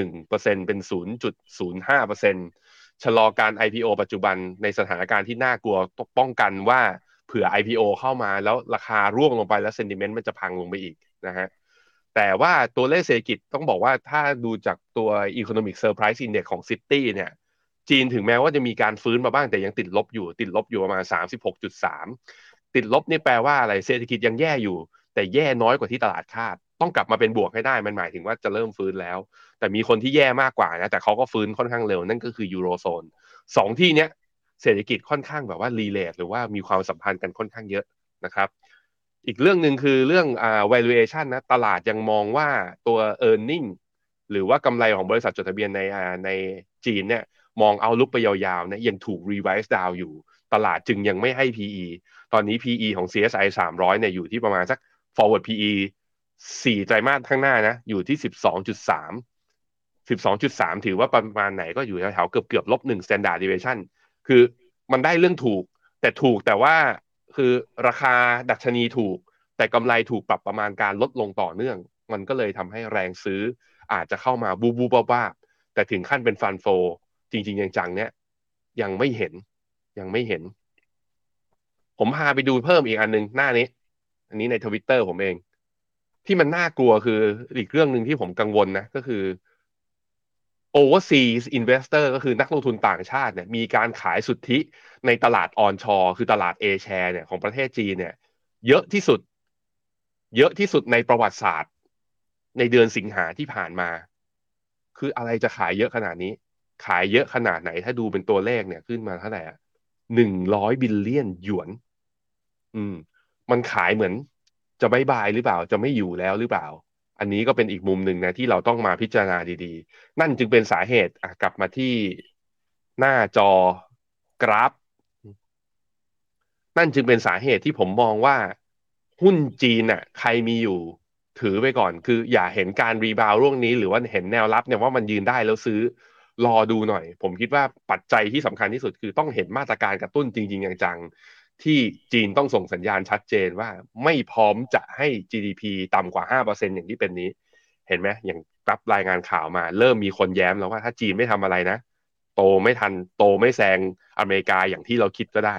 0.1%เป็น 0.05%เชะลอการ IPO ปัจจุบันในสถานการณ์ที่น่ากลัวต้องป้องกันว่าเผื่อ IPO เข้ามาแล้วราคาร่วงลงไปแล้วเซนติเมนต์มันจะพังลงไปอีกนะฮะแต่ว่าตัวเลขเศรษฐกิจต้องบอกว่าถ้าดูจากตัว Economic Surprise Index ของ City เนี่ยจีนถึงแม้ว่าจะมีการฟื้นมาบ้างแต่ยังติดลบอยู่ ติดลบอยู่ประมาณ 36.3 ติดลบนี่แปลว่าอะไรเศรษฐกิจยังแย่อยู่ แต่แย่น้อยกว่าที่ตลาดคาด ต้องกลับมาเป็นบวกให้ได้มันหมายถึงว่าจะเริ่มฟื้นแล้ว แต่มีคนที่แย่มากกว่านะแต่เขาก็ฟื้นค่อนข้างเร็วนั่นก็คือยูโรโซนสองที่เนี้ยเศรษฐกิจค่อนข้างแบบว่ารีเลทหรือว่ามีความสัมพันธ์กันค่อนข้างเยอะนะครับ อีกเรื่องหนึ่งคือเรื่องอ่า valuation นะตลาดยังมองว่าตัว e a r n i n g หรือว่ากำไรของบริษัทจดทะเบียนในอ่าในจีนเนี่ยมองเอาลุกไปยาวๆเนี่ยยังถูก revise down อยู่ ตลาดจึงยังไม่ให้ PE ตอนนี้ PE ของ CSI 300เนี่ยอยู่ที่ประมาณสัก forward PE 4ไตรมาสข้างหน้านะ อยู่ที่12.3 12.3ถือว่าประมาณไหนก็อยู่แถวๆเกือบเกือบลบหนึ่ง standard deviation คือมันได้เรื่องถูก แต่ถูกแต่ว่าคือราคาดัชนีถูก แต่กำไรถูกปรับประมาณการลดลงต่อเนื่อง มันก็เลยทำให้แรงซื้ออาจจะเข้ามาบูบูบ้าบ้าแต่ถึงขั้นเป็นฟันโฟ จริง ๆ จังๆเนี่ยยังไม่เห็นยังไม่เห็น ผมพาไปดูเพิ่มอีกอันนึง หน้านี้ อันนี้ในทวิตเตอร์ผมเอง ที่มันน่ากลัวคืออีกเรื่องหนึ่งที่ผมกังวลนะ ก็คือ overseas investor ก็คือนักลงทุนต่างชาติเนี่ยมีการขายสุทธิในตลาด onshore คือตลาด A share เนี่ยของประเทศจีนเนี่ย เยอะที่สุด เยอะที่สุดในประวัติศาสตร์ ในเดือนสิงหาที่ผ่านมา คืออะไรจะขายเยอะขนาดนี้ ขายเยอะขนาดไหน ถ้าดูเป็นตัวเลขเนี่ยขึ้นมาเท่าไหร่หนึ่งร้อย billion หยวน อืม มันขายเหมือน จะ bye bye หรือเปล่าจะไม่อยู่แล้วหรือเปล่า อันนี้ก็เป็นอีกมุมหนึ่งนะที่เราต้องมาพิจารณาดีๆ นั่นจึงเป็นสาเหตุกลับมาที่หน้าจอกราฟ นั่นจึงเป็นสาเหตุที่ผมมองว่าหุ้นจีนน่ะ ใครมีอยู่ ถือไปก่อน คืออย่าเห็นการรีบาวร่วงนี้ หรือว่าเห็นแนวรับเนี่ยว่ามันยืนได้แล้วซื้อรอดูหน่อย ผมคิดว่าปัจจัยที่สำคัญที่สุดคือต้องเห็นมาตรการกระตุ้นจริงๆอย่างจัง ที่จีนต้องส่งสัญญาณชัดเจนว่าไม่พร้อมจะให้ GDP ต่ำกว่า 5%อย่างที่เป็นนี้ เห็นไหมอย่างรับรายงานข่าวมา เริ่มมีคนแย้มแล้วว่าถ้าจีนไม่ทำอะไรนะ โตไม่ทันโตไม่แซงอเมริกาอย่างที่เราคิดก็ได้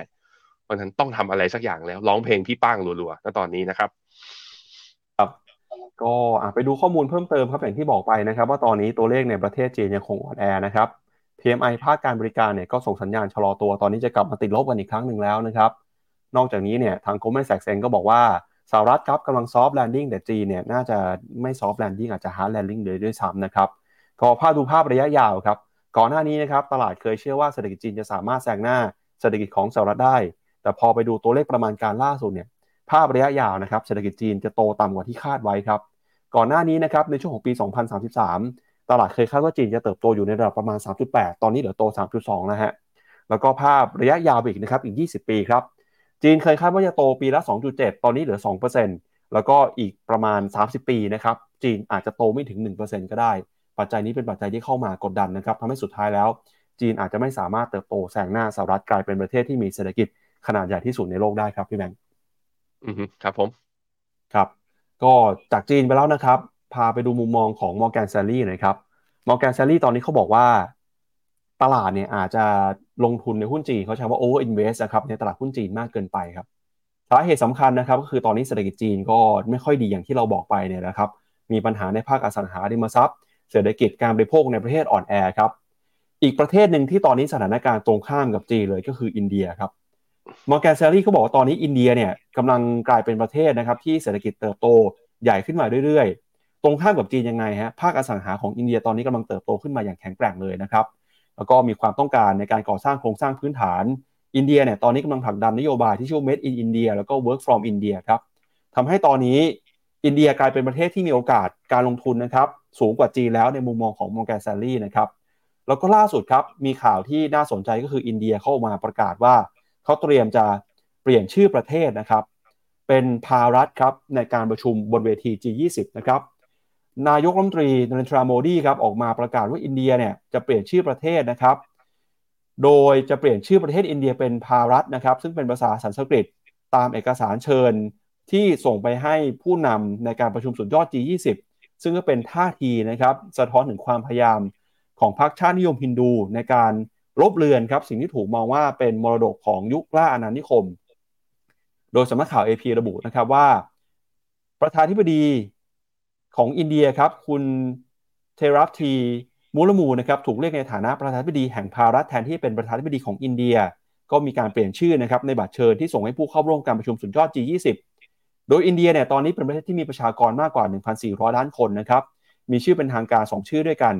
เพราะฉะนั้นต้องทำอะไรสักอย่างแล้ว ร้องเพลงพี่ป้างรัวๆณตอนนี้นะครับครับก็ไปดูข้อมูลเพิ่มเติมครับอย่างที่บอกไปนะครับ ว่าตอนนี้ตัวเลขในประเทศจีนยังคงอ่อนแอนะครับ PMI ภาคการบริการเนี่ยก็ส่งสัญญาณชะลอตัวตอนนี้จะกลับมาติดลบกันอีกครั้งหนึ่งแล้วนะครับ นอกจากนี้เนี่ยทาง Goldman Sachs เองก็บอกว่าสหรัฐครับกำลัง soft landing แต่จีนเนี่ยน่าจะไม่ soft landing อาจจะ hard landing เลยด้วยซ้ำนะครับก็ภาพดูภาพระยะยาวครับ ก่อนหน้านี้นะครับตลาดเคยเชื่อว่าเศรษฐกิจจีนจะสามารถแซงหน้าเศรษฐกิจของสหรัฐได้ แต่พอไปดูตัวเลขประมาณการล่าสุดเนี่ยภาพระยะยาวนะครับเศรษฐกิจจีนจะโตต่ำกว่าที่คาดไว้ครับ ก่อนหน้านี้นะครับในช่วงของปี 2033 ตลาดเคยคาดว่าจีนจะเติบโตอยู่ในระดับประมาณ 3.8 ตอนนี้เหลือโต 3.2 นะฮะแล้วก็ภาพระยะยาวอีกนะครับอีก 20 ปีครับ จีนเคยคาดว่าจะโตปีละ 2.7 ตอนนี้เหลือ 2%แล้วก็อีกประมาณ 30 ปีนะครับ จีนอาจจะโตไม่ถึง 1%ก็ได้ ปัจจัยนี้เป็นปัจจัยที่เข้ามากดดันนะครับทำให้สุดท้ายแล้ว จีนอาจจะไม่สามารถเติบโตแซงหน้าสหรัฐกลายเป็นประเทศที่มีเศรษฐกิจขนาดใหญ่ที่สุดในโลกได้ครับพี่แบงค์อือครับผมครับ ก็จากจีนไปแล้วนะครับ พาไปดูมุมมองของ Morgan Stanley หน่อยครับ Morgan Stanley ตอนนี้เขาบอกว่า ตลาดเนี่ยอาจจะ ลงทุนในหุ้นจีนเขาใช้ว่า over invest นะครับในตลาดหุ้นจีนมากเกินไปครับสาเหตุสำคัญนะครับก็คือตอนนี้เศรษฐกิจจีนก็ไม่ค่อยดีอย่างที่เราบอกไปเนี่ยนะครับ มีปัญหาในภาคอสังหาริมทรัพย์ เศรษฐกิจการบริโภคในประเทศอ่อนแอครับ อีกประเทศหนึ่งที่ตอนนี้สถานการณ์ตรงข้ามกับจีนเลยก็คืออินเดียครับมอร์แกนเซลลี่เขาบอกว่าตอนนี้อินเดียเนี่ยกำลังกลายเป็นประเทศนะครับที่เศรษฐกิจเติบโตใหญ่ขึ้นมาเรื่อยๆ ตรงข้ามกับจีนยังไงฮะภาคอสังหาของอินเดียตอนนี้กำลังเติบโตขึ้นมาอย่างแข็งแกร่งเลยนะครับ แล้วก็มีความต้องการในการก่อสร้างโครงสร้างพื้นฐาน อินเดียเนี่ยตอนนี้กำลังผลักดันนโยบายที่ชื่อ Made in India แล้วก็ Work from India ครับทำให้ตอนนี้อินเดียกลายเป็นประเทศที่มีโอกาสการลงทุนนะครับ สูงกว่าจีนแล้วในมุมมองของ Morgan Stanley นะครับแล้วก็ล่าสุดครับมีข่าวที่น่าสนใจก็คืออินเดียเข้ามาประกาศว่าเขาเตรียมจะเปลี่ยนชื่อประเทศนะครับ เป็นภารัฐครับในการประชุมบนเวที G20 นะครับ นายกรัฐมนตรีนเรนทราโมดีครับออกมาประกาศว่าอินเดียเนี่ยจะเปลี่ยนชื่อประเทศนะครับ โดยจะเปลี่ยนชื่อประเทศอินเดียเป็นภารัฐนะครับ ซึ่งเป็นภาษาสันสกฤตตามเอกสารเชิญที่ส่งไปให้ผู้นำในการประชุมสุดยอด G20 ซึ่งก็เป็นท่าทีนะครับสะท้อนถึงความพยายามของพรรคชาตินิยมฮินดูในการลบเลือนครับสิ่งที่ถูกมองว่าเป็นมรดกของยุคล่าอาณานิคม โดยสำนักข่าว AP ระบุนะครับว่า ประธานธิบดี ของอินเดียครับ คุณเทรับทีมูลมูนะครับถูกเรียกในฐานะประธานาธิบดีแห่งภารัฐแทนที่เป็นประธานาธิบดีของอินเดีย ก็มีการเปลี่ยนชื่อนะครับในบัตรเชิญที่ส่งให้ผู้เข้าร่วมการประชุมสุดยอด G20 โดยอินเดียเนี่ยตอนนี้เป็นประเทศที่มีประชากรมากกว่า 1,400 ล้านคนนะครับมีชื่อเป็นทางการ 2 ชื่อด้วยกัน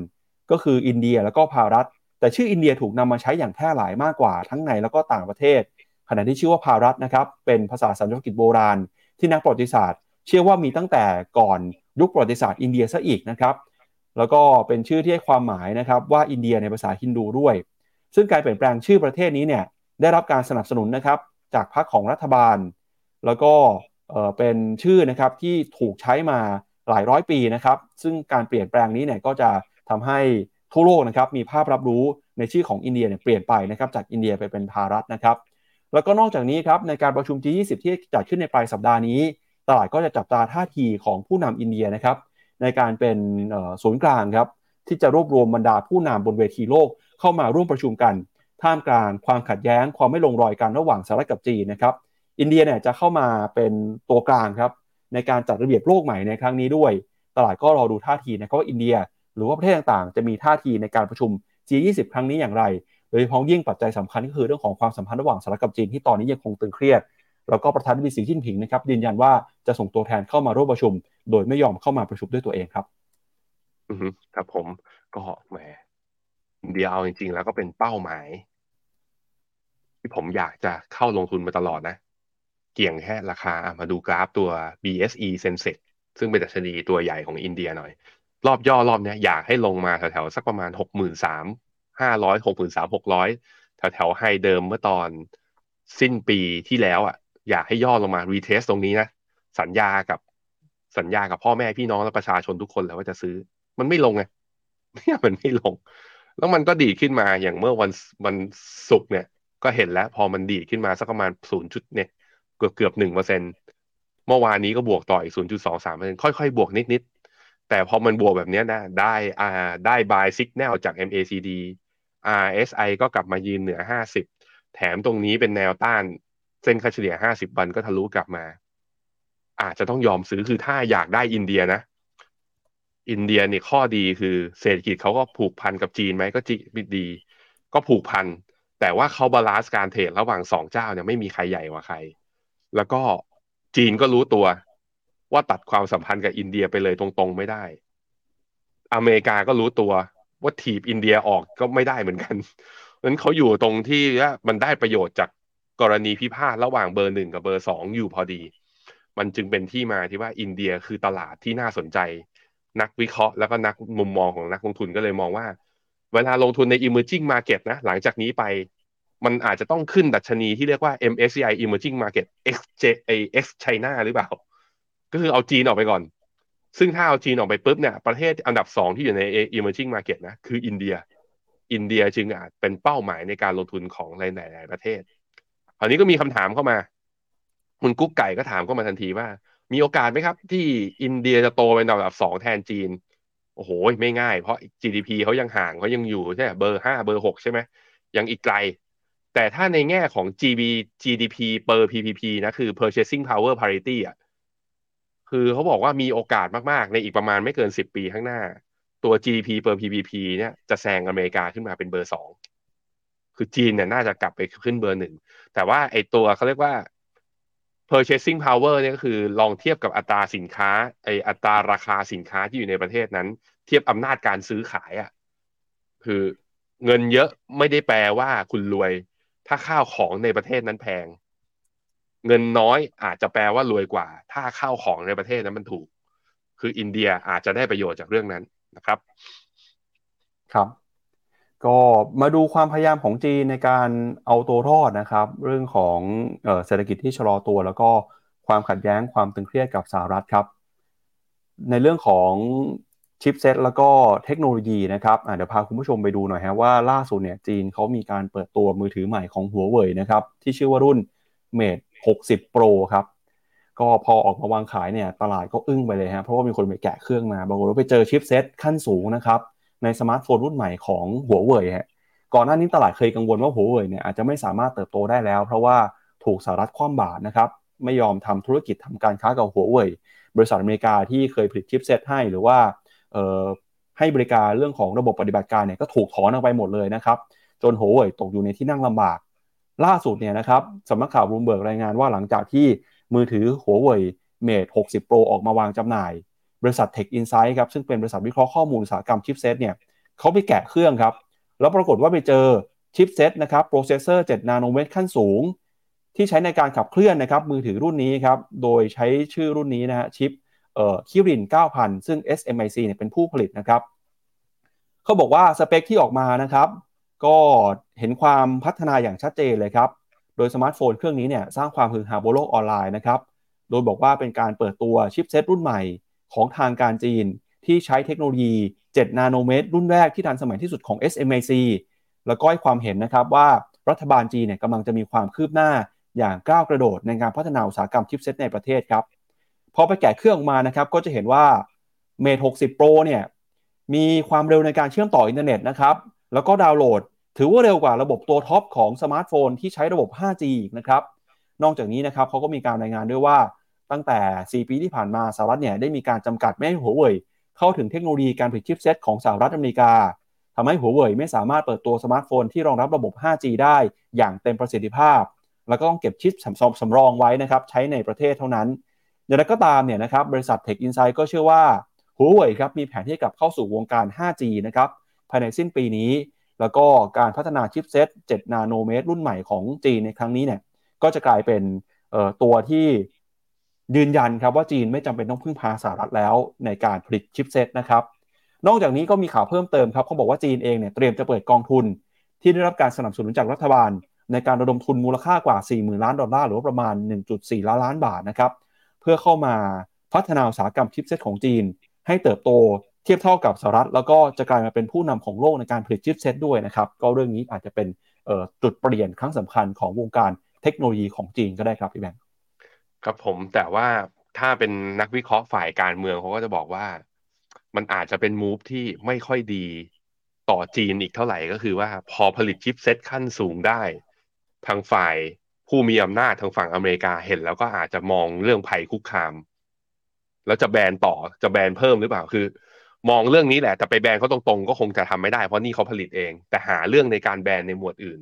ก็คืออินเดียแล้วก็ภารัฐ แต่ชื่ออินเดียถูกนำมาใช้อย่างแพร่หลายมากกว่าทั้งในแล้วก็ต่างประเทศ ขณะที่ชื่อว่าภารัฐนะครับเป็นภาษาสัญชาติโบราณ ที่นักประวัติศาสตร์ เชื่อว่ามีตั้งแต่ก่อน ยุคประวัติศาสตร์อินเดียซะอีกนะครับแล้วก็เป็นชื่อที่ให้ความหมายนะครับว่าอินเดียในภาษาฮินดูด้วย ซึ่งการเปลี่ยนแปลงชื่อประเทศนี้เนี่ยได้รับการสนับสนุนนะครับจากพรรคของรัฐบาล แล้วก็เป็นชื่อนะครับที่ถูกใช้มาหลายร้อยปีนะครับ ซึ่งการเปลี่ยนแปลงนี้เนี่ยก็จะทำให้ทั่วโลกนะครับมีภาพรับรู้ในชื่อของอินเดียเนี่ยเปลี่ยนไปนะครับจากอินเดียไปเป็นภารัฐนะครับ แล้วก็นอกจากนี้ครับในการประชุม G20 ที่จัดขึ้นในปลายสัปดาห์นี้ ตลาดก็จะจับตาท่าทีของผู้นำอินเดียนะครับในการเป็นศูนย์กลางครับที่จะรวบรวมบรรดาผู้นำบนเวทีโลกเข้ามาร่วมประชุมกัน ท่ามกลางความขัดแย้ง ความไม่ลงรอยกันระหว่างสหรัฐกับจีนนะครับ อินเดียเนี่ยจะเข้ามาเป็นตัวกลางครับในการจัดระเบียบโลกใหม่ในครั้งนี้ด้วย ตลาดก็รอดูท่าทีนะครับว่าอินเดีย หรือว่าประเทศต่างๆ จะมีท่าทีในการประชุม G20 ครั้งนี้อย่างไร โดยเฉพาะยิ่งปัจจัยสำคัญก็คือเรื่องของความสัมพันธ์ระหว่างสหรัฐกับจีนที่ตอนนี้ยังคงตึงเครียด แล้วก็ประธานาธิบดีสีจิ้นผิงนะครับยืนยันว่าจะส่งตัวแทนเข้ามาร่วมประชุม โดยไม่ยอมเข้ามาประชุมด้วยตัวเองครับ อือครับผมก็แหมอินเดียเอาจริง ๆ แล้วก็เป็นเป้าหมาย ที่ผมอยากจะเข้าลงทุนมาตลอดนะ เกี่ยงแค่ราคามาดูกราฟตัว BSE Sensex ซึ่งเป็นดัชนีตัวใหญ่ของอินเดียหน่อย รอบย่อรอบนี้อยากให้ลงมาแถวๆสักประมาณหกหมื่นสามห้าร้อยหกหมื่นสามหกร้อยแถวๆ high เดิมเมื่อตอนสิ้นปีที่แล้วอะ อยากให้ย่อลงมา retest ตรงนี้นะสัญญากับสัญญากับพ่อแม่พี่น้องและประชาชนทุกคนแล้วว่าจะซื้อ มันไม่ลงไงเนี่ยมันไม่ลง แล้วมันก็ดีขึ้นมาอย่างเมื่อวันวันศุกร์เนี่ย ก็เห็นแล้ว พอมันดีขึ้นมาสักประมาณศูนย์จุดเนี่ยเกือบเกือบหนึ่งเปอร์เซ็นเมื่อวานนี้ก็บวกต่ออีกศูนย์จุดสองสามเปอร์เซ็นค่อยๆ บวกนิดๆ แต่พอมันบวกแบบนี้นะ ได้อ่าได้บายซิกแนลจาก MACD RSI ก็กลับมายืนเหนือห้าสิบแถมตรงนี้เป็นแนวต้าน เส้นค่าเฉลี่ยห้าสิบวันก็ทะลุกลับมา อาจจะต้องยอมซื้อคือถ้าอยากได้อินเดียนะ อินเดียนี่ข้อดีคือเศรษฐกิจเขาก็ผูกพันกับจีนไหมก็จีนดิ ก็ผูกพัน แต่ว่าเขา balance การ trade ระหว่างสองเจ้าเนี่ยไม่มีใครใหญ่กว่าใคร แล้วก็จีนก็รู้ตัวว่าตัดความสัมพันธ์กับอินเดียไปเลยตรงๆไม่ได้ อเมริกาก็รู้ตัวว่าถีบอินเดียออกก็ไม่ได้เหมือนกันนั้นเขาอยู่ตรงที่ว่ามันได้ประโยชน์จาก กรณีพิพาทระหว่างเบอร์หนึ่งกับเบอร์สองอยู่พอดี มันจึงเป็นที่มาที่ว่าอินเดียคือตลาดที่น่าสนใจ นักวิเคราะห์แล้วก็นักมุมมองของนักลงทุนก็เลยมองว่า เวลาลงทุนใน emerging market นะ หลังจากนี้ไปมันอาจจะต้องขึ้นดัชนีที่เรียกว่า MSCI emerging market X J X China หรือเปล่า ก็คือเอาจีนออกไปก่อน ซึ่งถ้าเอาจีนออกไปปุ๊บเนี่ยประเทศอันดับสองที่อยู่ใน emerging market นะ คืออินเดีย อินเดียจึงอาจเป็นเป้าหมายในการลงทุนของหลาย ๆ ประเทศ ราวนี้ก็มีคำถามเข้ามา คุณกุ๊กไก่ก็ถามเข้ามาทันทีว่า มีโอกาสไหมครับ ที่อินเดียจะโตเป็นอันดับสองแทนจีน โอ้โห ไม่ง่าย เพราะ GDP เขายังห่างเขายังอยู่ใช่เบอร์ห้าเบอร์หกใช่ไหมยังอีกไกล แต่ถ้าในแง่ของ GB GDP per PPP นะคือ purchasing power parity อะคือเขาบอกว่ามีโอกาสมากๆ ในอีกประมาณไม่เกินสิบปีข้างหน้า ตัว GDP per PPP เนี่ยจะแซงอเมริกาขึ้นมาเป็นเบอร์สอง คือจีนเนี่ยน่าจะกลับไปขึ้นเบอร์หนึ่ง แต่ว่าไอตัวเขาเรียกว่า purchasing power เนี่ยก็คือลองเทียบกับอัตราสินค้าไออัตราราคาสินค้าที่อยู่ในประเทศนั้น เทียบอำนาจการซื้อขายอะ่ะคือเงินเยอะไม่ได้แปลว่าคุณรวย ถ้าข้าวของในประเทศนั้นแพง เงินน้อยอาจจะแปลว่ารวยกว่า ถ้าข้าวของในประเทศนั้นมันถูก คืออินเดียอาจจะได้ประโยชน์จากเรื่องนั้นนะครับ ครับ ก็มาดูความพยายามของจีนในการเอาตัวรอดนะครับ เรื่องของเศรษฐกิจที่ชะลอตัว แล้วก็ความขัดแย้งความตึงเครียดกับสหรัฐครับ ในเรื่องของชิปเซตแล้วก็เทคโนโลยีนะครับเดี๋ยวพาคุณผู้ชมไปดูหน่อยฮะว่าล่าสุดเนี่ยจีนเขามีการเปิดตัวมือถือใหม่ของหัวเว่ยนะครับที่ชื่อว่ารุ่น Mate 60 Pro ครับก็พอออกมาวางขายเนี่ยตลาดก็อึ้งไปเลยฮะเพราะว่ามีคนไปแกะเครื่องมาบางคนไปเจอชิปเซตขั้นสูงนะครับ ในสมาร์ทโฟนรุ่นใหม่ของหัวเว่ยฮะก่อนหน้านี้ตลาดเคยกังวลว่าหัวเว่ยเนี่ยอาจจะไม่สามารถเติบโตได้แล้ว เพราะว่าถูกสหรัฐคว่ำบาตรนะครับไม่ยอมทำธุรกิจทำการค้ากับหัวเว่ยบริษัทอเมริกาที่เคยผลิตชิปเซตให้หรือว่าให้บริการเรื่องของระบบปฏิบัติการเนี่ยก็ถูกถอนออกไปหมดเลยนะครับจนหัวเว่ยตกอยู่ในที่นั่งลำบาก ล่าสุดเนี่ยนะครับสำนักข่าวบลูมเบิร์กรายงานว่าหลังจากที่มือถือหัวเว่ยเมท60 Pro ออกมาวางจำหน่าย บริษัท Tech Insight ครับซึ่งเป็นบริษัทวิเคราะห์ข้อมูลอุตสาหกรรมชิปเซตเนี่ยเขาไปแกะเครื่องครับ แล้วปรากฏว่าไปเจอชิปเซตนะครับโปรเซสเซอร์7นาโนเมตรขั้นสูง ที่ใช้ในการขับเคลื่อนนะครับมือถือรุ่นนี้ครับโดยใช้ชื่อรุ่นนี้นะฮะชิปเอ่อ Kirin 9000 ซึ่ง SMIC เนี่ยเป็นผู้ผลิตนะครับเขาบอกว่าสเปคที่ออกมานะครับ ก็เห็นความพัฒนาอย่างชัดเจนเลยครับ โดยสมาร์ทโฟนเครื่องนี้เนี่ยสร้างความฮือฮาบนโลกออนไลน์นะครับ โดยบอกว่าเป็นการเปิดตัวชิปเซตรุ่นใหม่ ของทางการจีน ที่ใช้เทคโนโลยี 7 นาโนเมตร รุ่นแรกที่ทันสมัยที่สุดของ SMIC แล้วก็ให้ความเห็นนะครับว่ารัฐบาลจีนเนี่ยกำลังจะมีความคืบหน้าอย่างก้าวกระโดดในการพัฒนาอุตสาหกรรมชิปเซตในประเทศครับพอไปแกะเครื่องออกมานะครับก็จะเห็นว่า Mate 60 Pro เนี่ยมีความเร็วในการเชื่อมต่ออินเทอร์เน็ตนะครับแล้วก็ดาวน์โหลด ถือว่าเร็วกว่าระบบตัวท็อปของสมาร์ทโฟนที่ใช้ระบบ 5G อีกนะครับนอกจากนี้นะครับเขาก็มีการรายงานด้วยว่า ตั้งแต่ 4 ปีที่ผ่านมาสหรัฐเนี่ยได้มีการจำกัดไม่ให้หัวเว่ยเข้าถึงเทคโนโลยีการผลิตชิปเซตของสหรัฐอเมริกาทำให้หัวเว่ยไม่สามารถเปิดตัวสมาร์ทโฟนที่รองรับระบบ 5G ได้อย่างเต็มประสิทธิภาพ แล้วก็ต้องเก็บชิปสำรองไว้นะครับใช้ในประเทศเท่านั้นอย่างไรก็ตามเนี่ยนะครับบริษัท Tech Insight ก็เชื่อว่าหัวเว่ยครับมีแผนที่กลับเข้าสู่วงการ 5G นะครับภายในสิ้นปีนี้ แล้วก็การพัฒนาชิปเซต 7 นาโนเมตร รุ่นใหม่ของจีนในครั้งนี้เนี่ยก็จะกลายเป็นตัวที่ ยืนยันครับว่าจีนไม่จำเป็นต้องพึ่งพาสหรัฐแล้วในการผลิตชิปเซตนะครับนอกจากนี้ก็มีข่าวเพิ่มเติมครับเขาบอกว่าจีนเองเนี่ยเตรียมจะเปิดกองทุน ที่ได้รับการสนับสนุนจากรัฐบาล ในการระดมทุนมูลค่ากว่า 40,000 ล้านดอลลาร์หรือประมาณ 1.4 ล้านล้านบาทนะครับเพื่อเข้ามาพัฒนาอุตสาหกรรมชิปเซตของจีน ให้เติบโตเทียบเท่ากับสหรัฐ แล้วก็จะกลายมาเป็นผู้นำของโลกในการผลิตชิปเซตด้วยนะครับก็เรื่องนี้อาจจะเป็นจุดเปลี่ยนครั้งสำคัญของวงการเทคโนโลยีของจีนก็ได้ครับพี่แบงค์ ครับผมแต่ว่าถ้าเป็นนักวิเคราะห์ฝ่ายการเมืองเขาก็จะบอกว่า มันอาจจะเป็นมูฟที่ไม่ค่อยดีต่อจีนอีกเท่าไหร่ก็คือว่าพอผลิตชิปเซตขั้นสูงได้ ทางฝ่ายผู้มีอำนาจทางฝั่งอเมริกาเห็น แล้วก็อาจจะมองเรื่องภัยคุกคาม แล้วจะแบนต่อจะแบนเพิ่มหรือเปล่าคือ มองเรื่องนี้แหละแต่ไปแบนเขาตรงๆ ก็คงจะทำไม่ได้เพราะนี่เขาผลิตเอง แต่หาเรื่องในการแบนในหมวดอื่น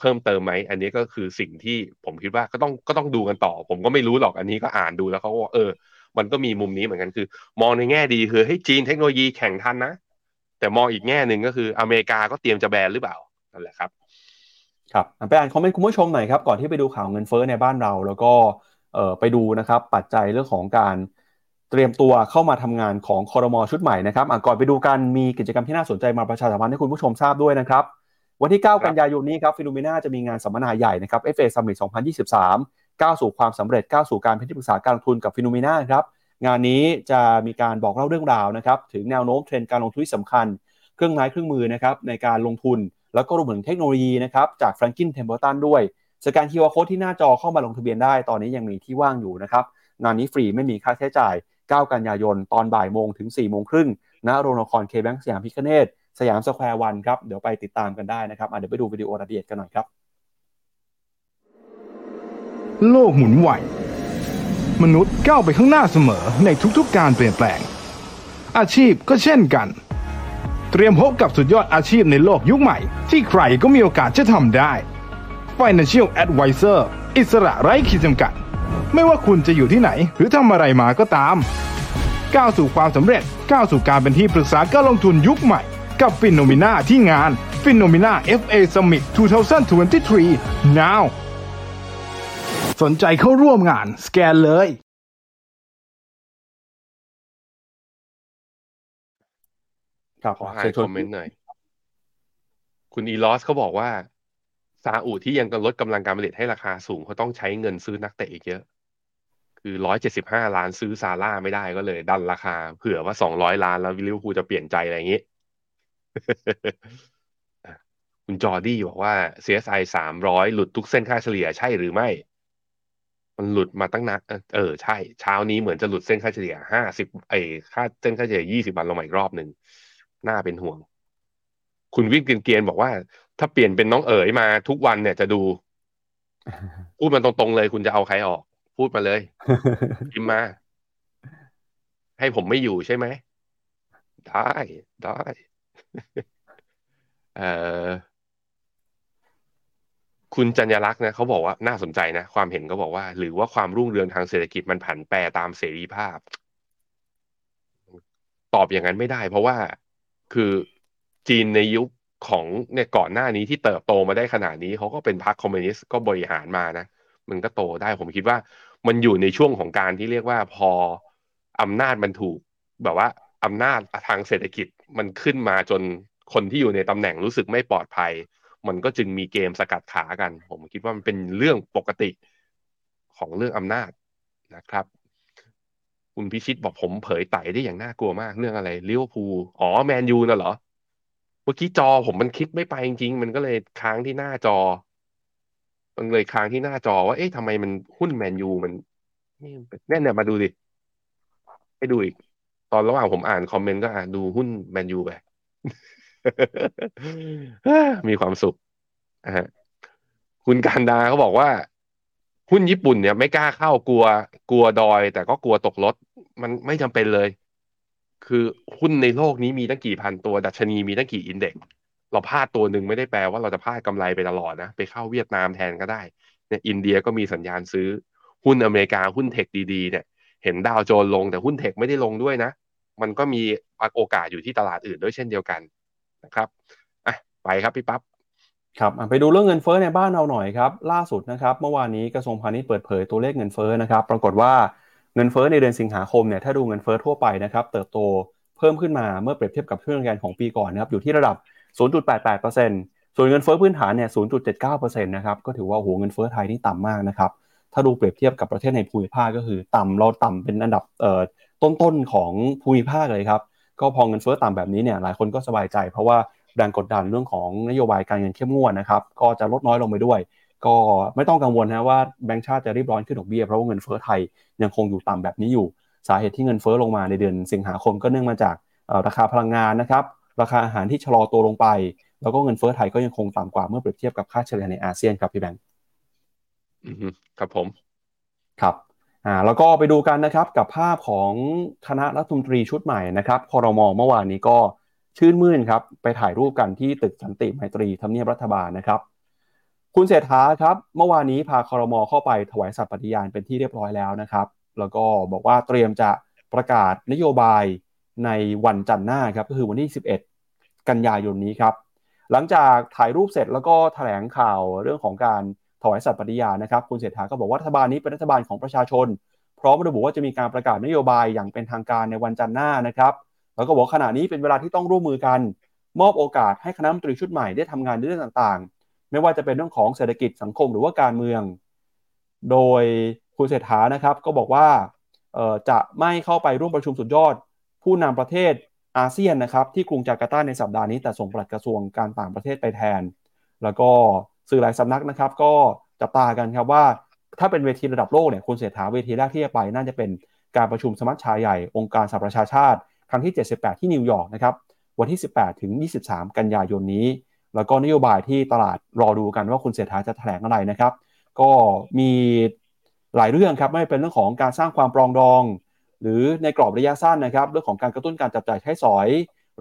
เพิ่มเติมไหมอันนี้ก็คือสิ่งที่ผมคิดว่าก็ต้องก็ต้องดูกันต่อ ผมก็ไม่รู้หรอกอันนี้ก็อ่านดูแล้วเขาว่าเออ มันก็มีมุมนี้เหมือนกันคือ มองในแง่ดีคือให้จีนเทคโนโลยีแข่งทันนะ แต่มองอีกแง่หนึ่งก็คืออเมริกาก็เตรียมจะแบนหรือเปล่านั่นแหละครับครับไปอ่านคอมเมนต์คุณผู้ชมหน่อยครับก่อนที่ไปดูข่าวเงินเฟ้อในบ้านเรา แล้วก็เออไปดูนะครับปัจจัยเรื่องของการเตรียมตัวเข้ามาทำงานของคอรมอชุดใหม่นะครับก่อนไปดูกันมีกิจกรรมที่น่าสนใจมาประชาสัมพันธ์ให้คุณผู้ชมทราบด้วยนะครับ วันที่ 9 กันยายนนี้ครับฟิโนเมนาจะมีงานสัมมนาใหญ่นะครับ FA Summit 2023 ก้าวสู่ความสำเร็จก้าวสู่การเป็นที่ปรึกษาการลงทุนกับ Finnomena ครับงานนี้จะมีการบอกเล่าเรื่องราวนะครับถึงแนวโน้มเทรนด์การลงทุนที่สำคัญ เครื่องไม้เครื่องมือนะครับในการลงทุน แล้วก็รวมถึงเทคโนโลยีนะครับจากแฟรงกินเทมเ p อร์ตันด้วยสแกนคิวอาร์โค้ดที่หน้าจอเข้ามาลงทะเบียนได้ตอนนี้ยังมีที่ว่างอยู่นะครับงานนี้ฟรีไม่มีค่าใช้จ่าย 9 กันยายน ตอนบ่ายโมงถึง 4 โมงครึ่งณโรงละครเคแบงก์สยามพิฆเนศ สยามสแควร์วันครับ เดี๋ยวไปติดตามกันได้นะครับเดี๋ยวไปดูวิดีโอรายละเอียดกันหน่อยครับ โลกหมุนไหว มนุษย์ก้าวไปข้างหน้าเสมอในทุกๆการเปลี่ยนแปลง อาชีพก็เช่นกัน เตรียมพบกับสุดยอดอาชีพในโลกยุคใหม่ ที่ใครก็มีโอกาสจะทำได้ Financial Advisor อิสระไร้ขีดจำกัด ไม่ว่าคุณจะอยู่ที่ไหน หรือทำอะไรมาก็ตาม ก้าวสู่ความสำเร็จ ก้าวสู่การเป็นที่ปรึกษาการลงทุนยุคใหม่ กับ Finnomena ที่งาน Finnomena FA Summit 2023 now สนใจเข้าร่วมงานสแกนเลย ครับขออ่านคอมเมนต์หน่อย คุณอีลอสเขาบอกว่า ซาอุที่ยังลดกำลังการผลิตให้ราคาสูงเขาต้องใช้เงินซื้อนักเตะอีกเยอะ คือร้อยเจ็ดสิบห้าล้านซื้อซาลาห์ไม่ได้ก็เลย ดันราคา เผื่อว่าสองร้อยล้านแล้ววิลิเวอร์พูลจะเปลี่ยนใจอะไรอย่างนี้ คุณจอร์ดี้บอกว่า CSI สามร้อยหลุดทุกเส้นค่าเฉลี่ยใช่หรือไม่ มันหลุดมาตั้งนานเออใช่ เช้านี้เหมือนจะหลุดเส้นค่าเฉลี่ยห้าสิบไอ้ค่าเส้นค่าเฉลี่ยยี่สิบวันลงมาอีกรอบหนึ่งน่าเป็นห่วง คุณวิ่งเกรียนๆบอกว่า ถ้าเปลี่ยนเป็นน้องเอ๋ยมาทุกวันเนี่ยจะดูพูดมันตรงๆเลยคุณจะเอาใครออก พูดมาเลยพิมพ์มา ให้ผมไม่อยู่ใช่ไหม ได้ได้ เออคุณจัญญลักษณ์นะเขาบอกว่าน่าสนใจนะ ความเห็นเขาบอกว่า หรือว่าความรุ่งเรืองทางเศรษฐกิจมันผันแปรตามเสรีภาพ ตอบอย่างนั้นไม่ได้ เพราะว่าคือจีนในยุคของเนี่ยก่อนหน้านี้ที่เติบโตมาได้ขนาดนี้เขาก็เป็นพรรคคอมมิวนิสต์ก็บริหารมานะมันก็โตได้ผมคิดว่า มันอยู่ในช่วงของการที่เรียกว่าพออำนาจมันถูก แบบว่าอำนาจทางเศรษฐกิจ มันขึ้นมาจนคนที่อยู่ในตำแหน่งรู้สึกไม่ปลอดภัย มันก็จึงมีเกมสกัดขากัน ผมคิดว่ามันเป็นเรื่องปกติของเรื่องอำนาจนะครับ คุณพิชิตบอกผมเผยไต่ได้อย่างน่ากลัวมากเรื่องอะไรลิเวอร์พูลอ๋อแมนยูน่ะเหรอ เมื่อกี้จอผมมันคลิกไม่ไปจริงๆ มันก็เลยค้างที่หน้าจอ มันเลยค้างที่หน้าจอว่าเอ๊ะทำไมมันหุ้นแมนยูมันนี่น่เนี่ยมาดูดิ ให้ดูอีก ตอนระหว่างผมอ่านคอมเมนต์ก็อ่านดูหุ้นแมนยูไป มีความสุขนะฮะคุณการดาเขาบอกว่า หุ้นญี่ปุ่นเนี่ยไม่กล้าเข้ากลัว กลัวดอย แต่ก็กลัวตกรถ มันไม่จำเป็นเลย คือหุ้นในโลกนี้มีตั้งกี่พันตัว ดัชนีมีตั้งกี่อินเด็กซ์เราพลาดตัวหนึ่งไม่ได้แปลว่าเราจะพลาดกำไรไปตลอดนะ ไปเข้าเวียดนามแทนก็ได้เนี่ยอินเดียก็มีสัญญาณซื้อหุ้นอเมริกาหุ้นเทคดีๆเนี่ย เห็นดาวโจนลงแต่หุ้นเทคไม่ได้ลงด้วยนะ มันก็มีโอกาสอยู่ที่ตลาดอื่นด้วยเช่นเดียวกันนะครับอะไปครับพี่ปั๊บครับไปดูเรื่องเงินเฟ้อในบ้านเราหน่อยครับ ล่าสุดนะครับ เมื่อวานนี้กระทรวงพาณิชย์เปิดเผยตัวเลขเงินเฟ้อนะครับ ปรากฏว่าเงินเฟ้อในเดือนสิงหาคมเนี่ยถ้าดูเงินเฟ้อทั่วไปนะครับ เติบโตเพิ่มขึ้นมาเมื่อเปรียบเทียบกับช่วงเดือนของปีก่อนนะครับอยู่ที่ระดับ 0.88%ส่วนเงินเฟ้อพื้นฐานเนี่ย 0.79%นะครับก็ถือว่าโหเงินเฟ้อไทยนี่ต่ำมากนะครับ ถ้าดูเปรียบเทียบกับประเทศในภูมิภาคก็คือต่ำเราต่ำเป็นอันดับเอ่อต้นๆของภูมิภาคเลยครับ ก็พอเงินเฟ้อต่ำแบบนี้เนี่ยหลายคนก็สบายใจ เพราะว่าแรงกดดันเรื่องของนโยบายการเงินเข้มงวดนะครับก็จะลดน้อยลงไปด้วย ก็ไม่ต้องกังวลนะว่าแบงก์ชาติจะรีบร้อนขึ้นดอกเบี้ยเพราะว่าเงินเฟ้อไทยยังคงอยู่ต่ำแบบนี้อยู่ สาเหตุที่เงินเฟ้อลงมาในเดือนสิงหาคมก็เนื่องมาจากราคาพลังงานนะครับราคาอาหารที่ชะลอตัวลงไป แล้วก็เงินเฟ้อไทยก็ยังคงต่ำกว่าเมื่อเปรียบเทียบกับค่าเฉลี่ยในอาเซียนครับพี่แบงค์ ครับผมครับอ่าแล้วก็ไปดูกันนะครับกับภาพของคณะรัฐมนตรีชุดใหม่นะครับคอรมอเมื่อวานนี้ก็ชื่นมื่นครับไปถ่ายรูปกันที่ตึกสันติไมตรีทำเนียบรัฐบาลนะครับคุณเศรษฐาครับเมื่อวานนี้พาคอรมอเข้าไปถวายสัตย์ปฏิญาณเป็นที่เรียบร้อยแล้วนะครับ แล้วก็บอกว่าเตรียมจะประกาศนโยบายในวันจันทร์หน้าครับก็คือวันที่ 11 กันยายนนี้ครับ หลังจากถ่ายรูปเสร็จแล้วก็แถลงข่าวเรื่องของการ ถวายสัตย์ปฏิญาณนะครับ คุณเศรษฐาก็บอกว่ารัฐบาลนี้เป็นรัฐบาลของประชาชน พร้อมระบุว่าจะมีการประกาศนโยบายอย่างเป็นทางการในวันจันทร์หน้านะครับ แล้วก็บอกขณะนี้เป็นเวลาที่ต้องร่วมมือกัน มอบโอกาสให้คณะมนตรีชุดใหม่ได้ทำงานในเรื่องต่างๆ ไม่ว่าจะเป็นเรื่องของเศรษฐกิจสังคมหรือว่าการเมือง โดยคุณเศรษฐานะครับก็บอกว่าจะไม่เข้าไปร่วมประชุมสุดยอด ผู้นำประเทศอาเซียนนะครับที่กรุงจาการ์ตาในสัปดาห์นี้แต่ส่งปลัดกระทรวงการต่างประเทศไปแทน แล้วก็ สื่อหลายสำนักนะครับ ก็จับตากันครับว่า ถ้าเป็นเวทีระดับโลกเนี่ยคุณเศรษฐาเวทีแรกที่จะไป น่าจะเป็นการประชุมสมัชชาใหญ่องค์การสหประชาชาติ ครั้งที่ 78 ที่นิวยอร์กนะครับวันที่ 18 ถึง 23 กันยายนนี้ แล้วก็นโยบายที่ตลาดรอดูกันว่าคุณเศรษฐาจะแถลงอะไรนะครับ ก็มีหลายเรื่องครับไม่เป็นเรื่องของการสร้างความปรองดอง หรือในกรอบระยะสั้นนะครับ เรื่องของการกระตุ้นการจับจ่ายใช้สอย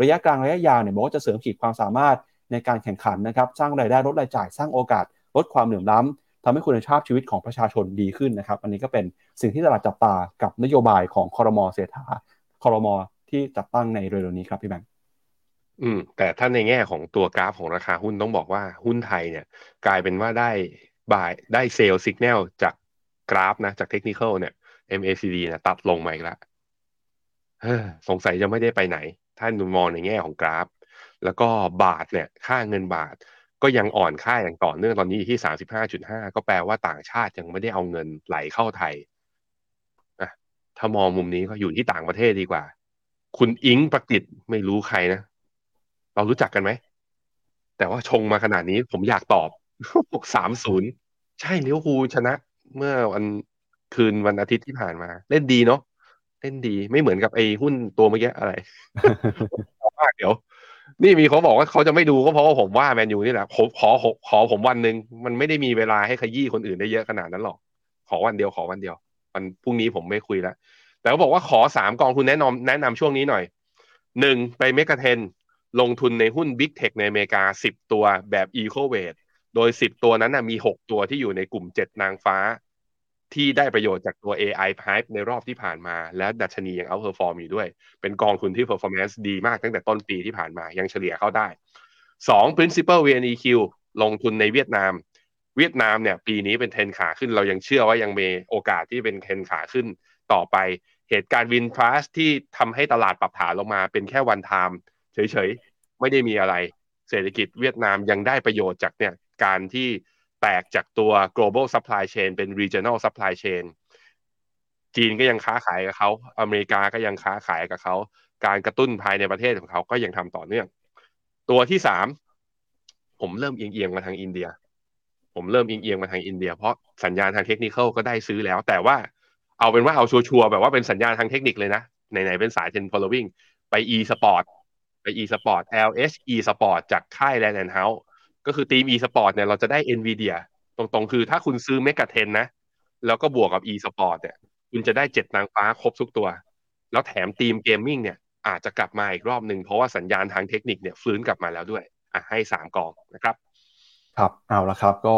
ระยะกลางระยะยาวเนี่ยบอกว่าจะเสริมขีดความสามารถ ในการแข่งขันนะครับสร้างรายได้ลดรายจ่ายสร้างโอกาสลดความเหลื่อมล้ำทำให้คุณภาพชีวิตของประชาชนดีขึ้นนะครับ อันนี้ก็เป็นสิ่งที่ตลาดจับตากับนโยบายของคอรมอเศรษฐาคอรมอที่จัดตั้งในเร็วๆนี้ครับพี่แบงค์อืมแต่ถ้าในแง่ของตัวกราฟของราคาหุ้นต้องบอกว่าหุ้นไทยเนี่ย กลายเป็นว่าได้บายได้เซลล์สัญญาณจากกราฟนะจากเทคนิคเนี่ย MACD นะตัดลงมาอีกแล้วสงสัยจะไม่ได้ไปไหน ถ้ามองในแง่ของกราฟ แล้วก็บาทเนี่ยค่าเงินบาทก็ยังอ่อนค่าอย่างต่อเนื่องตอนนี้ที่สามสิบห้าจุดห้าก็แปลว่าต่างชาติยังไม่ได้เอาเงินไหลเข้าไทยอะถ้ามองมุมนี้ก็อยู่ที่ต่างประเทศดีกว่า คุณอิงประกิตไม่รู้ใครนะ เรารู้จักกันไหม แต่ว่าชงมาขนาดนี้ผมอยากตอบสามศูนย์ใช่เลี้ยวภูชนะ เมื่อวันคืนวันอาทิตย์ที่ผ่านมา เล่นดีเนาะเล่นดีไม่เหมือนกับไอ้หุ้นตัวเมื่อกี้อะไรมากเดี๋ยว นี่มีเขาบอกว่าเขาจะไม่ดูก็เพราะว่าผมว่าแมนยูนี่แหละขอขอขอผมวันหนึ่งมันไม่ได้มีเวลาให้ขยี้คนอื่นได้เยอะขนาดนั้นหรอก ขอวันเดียวขอวันเดียว วันพรุ่งนี้ผมไม่คุยแล้วแต่เขาบอกว่าขอสามกองทุนแนะนำแนะนำช่วงนี้หน่อยหนึ่งไปเมกะเทนลงทุนในหุ้น Big Tech ในอเมริกาสิบตัวแบบ Eco w e i g h โดยสิบตัวนั้นนะมีหกตัวที่อยู่ในกลุ่มเจ็ดนางฟ้า ที่ได้ประโยชน์จากตัว AI Hype ในรอบที่ผ่านมา และดัชนียัง outperform อยู่ด้วย เป็นกองทุนที่ performance ดีมากตั้งแต่ต้นปีที่ผ่านมา ยังเฉลี่ยเข้าได้ 2 principal VNEQ ลงทุนในเวียดนาม เวียดนามเนี่ยปีนี้เป็นเทรนด์ขาขึ้น เรายังเชื่อว่ายังมีโอกาสที่เป็นเทรนด์ขาขึ้นต่อไป เหตุการณ์วินฟาสต์ที่ทำให้ตลาดปรับฐานลงมาเป็นแค่ one time เฉยๆ ไม่ได้มีอะไร เศรษฐกิจเวียดนามยังได้ประโยชน์จากเนี่ยการที่ แตกจากตัว global supply chain เป็น regional supply chain จีนก็ยังค้าขายกับเขา อเมริกาก็ยังค้าขายกับเขา การกระตุ้นภายในประเทศของเขาก็ยังทำต่อเนื่อง ตัวที่สามผมเริ่มเอียงๆมาทางอินเดีย ผมเริ่มเอียงๆมาทางอินเดีย เพราะสัญญาณทางเทคนิคก็ได้ซื้อแล้ว แต่ว่าเอาเป็นว่าเอาชัวร์ๆแบบว่าเป็นสัญญาณทางเทคนิคเลยนะไหนๆเป็นสาย10 following ไป e sport ไป e sport LH e sport จากค่าย Land and House ก็คือทีม e sport เนี่ยเราจะได้ Nvidia ตรงๆ คือถ้าคุณซื้อเมกะเทนนะ แล้วก็บวกกับ e sport เนี่ย คุณจะได้เจ็ดนางฟ้าครบทุกตัว แล้วแถมทีมเกมมิ่งเนี่ย อาจจะกลับมาอีกรอบหนึ่งเพราะว่าสัญญาณทางเทคนิคเนี่ยฟื้นกลับมาแล้วด้วยอะให้สามกองนะครับ ครับเอาละครับก็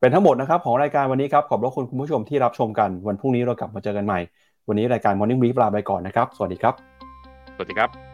เป็นทั้งหมดนะครับของรายการวันนี้ครับขอบพระคุณคุณผู้ชมที่รับชมกันวันพรุ่งนี้เรากลับมาเจอกันใหม่ วันนี้รายการ Morning Brief ลาไปก่อนนะครับ สวัสดีครับ สวัสดีครับ